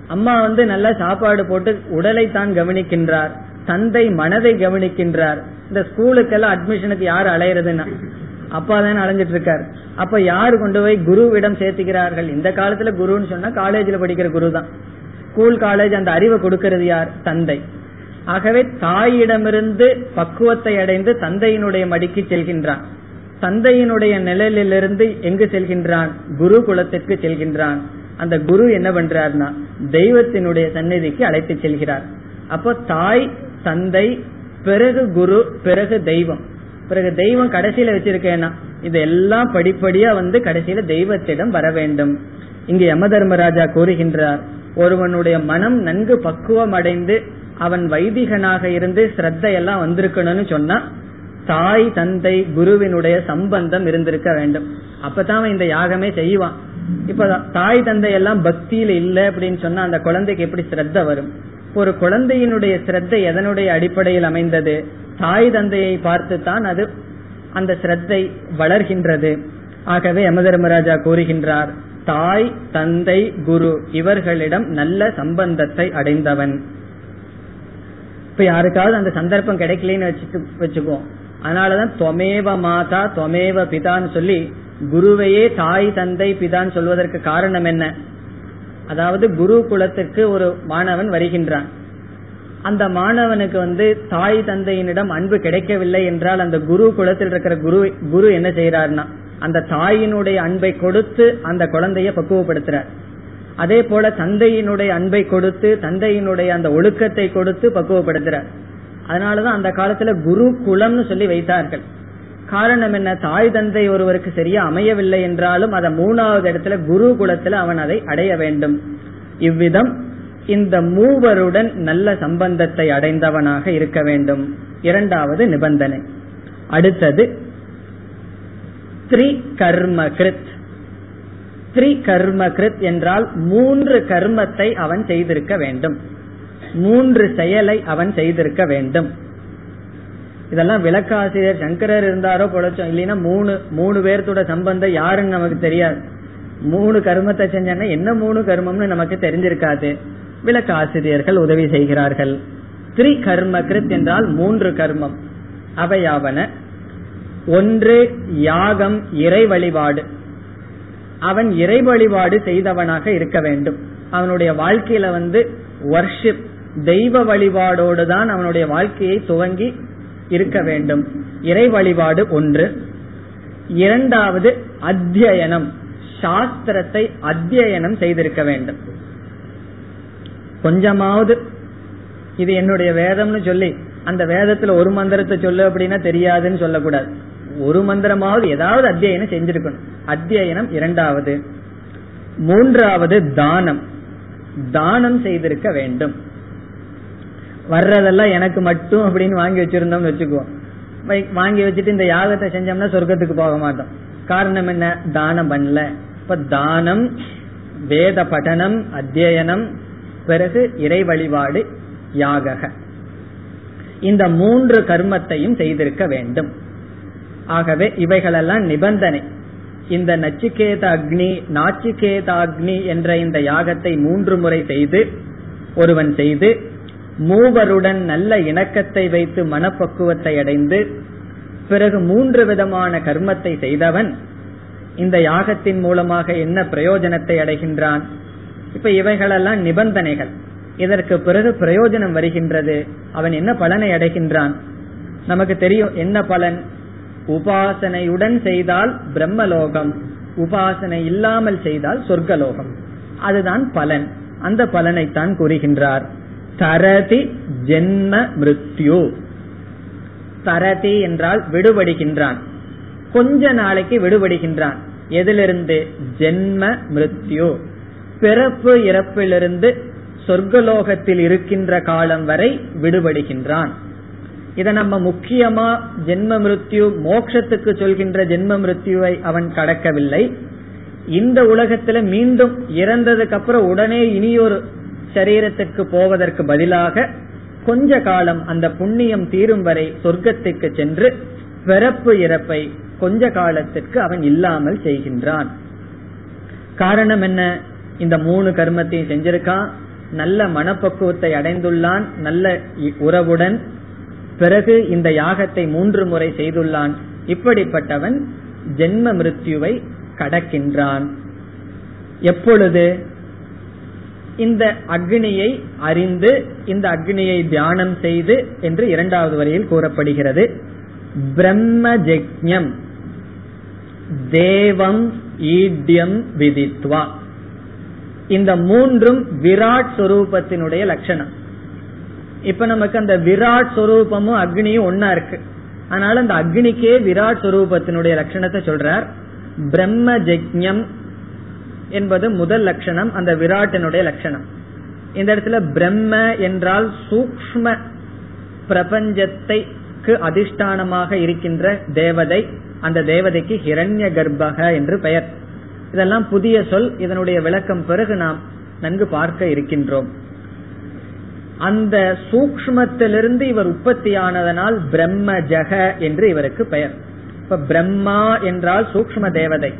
அம்மா வந்து நல்ல சாப்பாடு போட்டு உடலை தான் கவனிக்கின்றார். தந்தை மனதை கவனிக்கின்றார். இந்த ஸ்கூலுக்கெல்லாம் அட்மிஷனுக்கு யார் அலையிறதுன்னா? அப்பா தானே அலைஞ்சிட்டு இருக்காரு. அப்ப யாரு கொண்டு போய் குருவிடம் சேர்த்துக்கிறார்கள் இந்த காலத்துல குருன்னு சொன்னா காலேஜ்ல படிக்கிற குரு தான் ஸ்கூல் காலேஜ் அந்த அறிவை கொடுக்கிறது யார்? தந்தை. ஆகவே தாயிடமிருந்து பக்குவத்தை அடைந்து தந்தையினுடைய மடிக்கு செல்கின்றான். தந்தையினுடைய நிழலிலிருந்து எங்கு செல்கின்றான்? குரு குலத்திற்கு செல்கின்றான். அந்த குரு என்ன பண்றார்னா தெய்வத்தினுடைய சந்நிதிக்கு அழைத்து செல்கிறார். அப்போ தாய் தந்தை பிறகு குரு பிறகு தெய்வம். பிறகு தெய்வம் கடைசியில வச்சிருக்கேன்னா இதெல்லாம் படிப்படியா வந்து கடைசியில தெய்வத்திடம் வர வேண்டும். இங்கு யம தர்மராஜா கூறுகின்றார் ஒருவனுடைய மனம் நன்கு பக்குவம் அடைந்து அவன் வைதிகனாக இருந்து ஸ்ரத்தையெல்லாம் வந்திருக்கணும்னு சொன்னா தாய் தந்தை குருவினுடைய சம்பந்தம் இருந்திருக்க வேண்டும். அப்பதான் இந்த யாகமே செய்வான். இப்ப தாய் தந்தை எல்லாம் பக்தியில இல்ல அப்படின்னு சொன்னா அந்த குழந்தைக்கு எப்படி ஸ்ரத்த வரும்? ஒரு குழந்தையினுடைய ஸ்ரத்தை எதனுடைய அடிப்படையில் அமைந்தது? தாய் தந்தையை பார்த்து தான் அது அந்த ஸ்ரத்தை வளர்கின்றது. ஆகவே யமதர்மராஜா கூறுகின்றார் தாய் தந்தை குரு இவர்களிடம் நல்ல சம்பந்தத்தை அடைந்தவன். இப்ப யாருக்காவது அந்த சந்தர்ப்பம் கிடைக்கலன்னு வச்சுட்டு வச்சுக்குவோம் அதனாலதான் தொமேவ மாதா தொமேவ பிதான்னு சொல்லி குருவையே தாய் தந்தை பிதான்னு சொல்வதற்கு காரணம் என்ன? அதாவது குரு குலத்திற்கு ஒரு மாணவன் வருகின்றான். அந்த மாணவனுக்கு வந்து தாய் தந்தையினிடம் அன்பு கிடைக்கவில்லை என்றால் அந்த குரு குலத்தில் இருக்கிற குரு குரு என்ன செய்யறாருன்னா அந்த தாயினுடைய அன்பை கொடுத்து அந்த குழந்தைய பக்குவப்படுத்துறார். அதே போல தந்தையினுடைய அன்பை கொடுத்து தந்தையினுடைய அந்த ஒழுக்கத்தை கொடுத்து பக்குவப்படுத்துறார். அதனாலதான் அந்த காலத்துல குரு குலம்னு சொல்லி வைத்தார்கள். காரணம் என்ன? தாய் தந்தை ஒருவருக்கு சரியா அமையவில்லை என்றாலும் அதை மூணாவது இடத்துல குரு குலத்துல அவன் அதை அடைய வேண்டும். இவ்விதம் இந்த மூவருடன் நல்ல சம்பந்தத்தை அடைந்தவனாக இருக்க வேண்டும். இரண்டாவது நிபந்தனை. அடுத்தது த்ரி கர்ம கிருத். த்ரி கர்ம கிருத் என்றால் மூன்று கர்மத்தை அவன் செய்திருக்க வேண்டும். மூன்று செயலை அவன் செய்திருக்க வேண்டும். இதெல்லாம் விளக்காசிரியர் சங்கரர் இருந்தாரோ பொழைச்சோம் இல்லைன்னா மூணு மூணு பேர்த்தோட சம்பந்தம் யாருன்னு நமக்கு தெரியாது. மூணு கர்மத்தை செஞ்சா என்ன மூணு கர்மம்னு நமக்கு தெரிஞ்சிருக்காது. விளக்காசிரியர்கள் உதவி செய்கிறார்கள். த்ரி கர்ம கிருத் என்றால் மூன்று கர்மம். அவையாவன. ஒன்று யாகம் இறை வழிபாடு அவன் இறை வழிபாடு செய்தவனாக இருக்க வேண்டும். அவனுடைய வாழ்க்கையில வந்து வர்ஷிப் தெய்வ வழிபாடோடு தான் அவனுடைய வாழ்க்கையை துவங்கி இருக்க வேண்டும். இறை வழிபாடு ஒன்று. இரண்டாவது அத்தியனம் சாஸ்திரத்தை அத்தியனம் செய்திருக்க வேண்டும். கொஞ்சமாவது இது என்னுடைய வேதம்னு சொல்லி அந்த வேதத்துல ஒரு மந்திரத்தை சொல்லு அப்படின்னா தெரியாதுன்னு சொல்லக்கூடாது. ஒரு மந்திரமாவது ஏதாவது அத்தியனம் செஞ்சிருக்கணும். அத்தியனம் இரண்டாவது. மூன்றாவது தானம். தானம் செய்திருக்க வேண்டும். வர்றதெல்லாம் எனக்கு மட்டும் அப்படின்னு வாங்கி வச்சிருந்தோம் வச்சுக்குவோம். வாங்கி வச்சுட்டு இந்த யாகத்தை செஞ்சோம்னா சொர்க்கத்துக்கு போக மாட்டோம். காரணம் என்ன? தானம் பண்ணல. இப்ப தானம் வேத பட்டனம் அத்தியனம் பிறகு இறை வழிபாடு யாக இந்த மூன்று கர்மத்தையும் செய்திருக்க வேண்டும். ஆகவே இவைகளெல்லாம் நிபந்தனை. இந்த நச்சிகேத அக்னி நாச்சிகேத அக்னி என்ற இந்த யாகத்தை மூன்று முறை செய்து ஒருவன் செய்து மூவருடன் நல்ல இணக்கத்தை வைத்து மனப்பக்குவத்தை அடைந்து பிறகு மூன்று விதமான கர்மத்தை செய்தவன் இந்த யாகத்தின் மூலமாக என்ன பிரயோஜனத்தை அடைகின்றான்? இப்ப இவைகளெல்லாம் நிபந்தனைகள். இதற்கு பிறகு பிரயோஜனம் வருகின்றது. அவன் என்ன பலனை அடைகின்றான்? நமக்கு தெரியும் என்ன பலன்? உபாசனையுடன் செய்தால் பிரம்மலோகம் உபாசனை இல்லாமல் செய்தால் சொர்க்கலோகம். அதுதான் பலன். அந்த பலனைத்தான் கூறுகின்றார். தரதி ஜென்ம மிருத்யு. தரதி என்றால் விடுபடுகின்றான். கொஞ்ச நாளைக்கு விடுபடுகின்றான். எதிலிருந்து? ஜென்ம மிருத்யு. பிறப்பு இறப்பிலிருந்து சொர்க்கலோகத்தில் இருக்கின்ற காலம் வரை விடுபடுகின்றான். இதை நம்ம முக்கியமா ஜென்ம மிருத்யு மோக்ஷத்துக்கு சொல்கின்ற ஜென்ம மிருத்யுவை அவன் கடக்கவில்லை. இந்த உலகத்துல மீண்டும் இறந்ததுக்கு அப்புறம் உடனே இனியொரு சரீரத்துக்கு போவதற்கு பதிலாக கொஞ்ச காலம் அந்த புண்ணியம் தீரும் வரை சொர்க்கத்துக்கு சென்று பிறப்பு இறப்பை கொஞ்ச காலத்திற்கு அவன் இல்லாமல் செய்கின்றான். காரணம் என்ன? இந்த மூணு கர்மத்தையும் செஞ்சிருக்கான். நல்ல மனப்பக்குவத்தை அடைந்துள்ளான். நல்ல உறவுடன் பிறகு இந்த யாகத்தை மூன்று முறை செய்துள்ளான். இப்படிப்பட்டவன் ஜென்ம மிருத்யுவை கடக்கின்றான். எப்பொழுது? இந்த அக்னியை அறிந்து இந்த அக்னியை தியானம் செய்து என்று இரண்டாவது வரையில் கூறப்படுகிறது. பிரம்ம ஜெக்ஞம். தேவம் ஈட்யம் விதித்வா. இந்த மூன்றும் விராட் சொரூபத்தினுடைய லட்சணம். இப்ப நமக்கு அந்த விராட் சொரூபமும் அக்னியும் ஒன்னா இருக்கு. அதனால அந்த அக்னிக்கே விராட் சொரூபத்தினுடைய லட்சணத்தை சொல்றார். பிரம்ம ஜெக்ஞம் என்பது முதல் லட்சணம் அந்த விராட்டினுடைய லட்சணம். இந்த இடத்துல பிரம்ம என்றால் சூக்ம பிரபஞ்சத்தைக்கு அதிஷ்டானமாக இருக்கின்ற தேவதை அந்த தேவதைக்கு ஹிரண்ய கர்ப்பக என்று பெயர். இதெல்லாம் புதிய சொல் இதனுடைய விளக்கம் பிறகு நாம் நன்கு பார்க்க இருக்கின்றோம். அந்த சூக்மத்திலிருந்து இவர் உற்பத்தியானதனால் பிரம்ம ஜக என்று இவருக்கு பெயர். இப்ப பிரம்மா என்றால் சூக்ம தேவதை.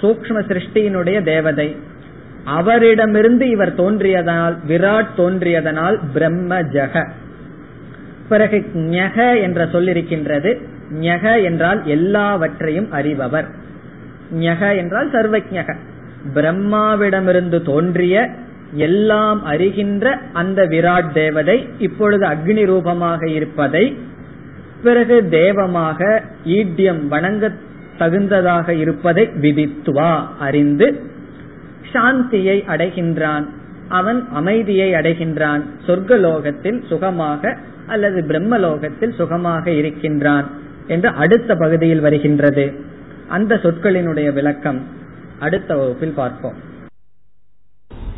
சூக்ம சிருஷ்டியினுடைய தேவதை. அவரிடமிருந்து இவர் தோன்றியதனால் விராட் தோன்றியதனால் பிரம்ம ஜக. பிறகு ஞக என்ற சொல்லிருக்கின்றது. ஞக என்றால் எல்லாவற்றையும் அறிபவர். ஞக என்றால் சர்வஜக. பிரம்மாவிடமிருந்து தோன்றிய எல்லாம் அறிகின்ற அந்த விராட் தேவதை இப்பொழுது அக்னி ரூபமாக இருப்பதை பிறகு தேவமாக ஈட்டியம் வணங்க தகுந்ததாக இருப்பதை விதித்துவா அறிந்து சாந்தியை அடைகின்றான். அவன் அமைதியை அடைகின்றான். சொர்க்கலோகத்தில் சுகமாக அல்லது பிரம்மலோகத்தில் சுகமாக இருக்கின்றான் என்று அடுத்த பகுதியில் வருகின்றது. அந்த சொற்களினுடைய விளக்கம் அடுத்த வகுப்பில் பார்ப்போம்.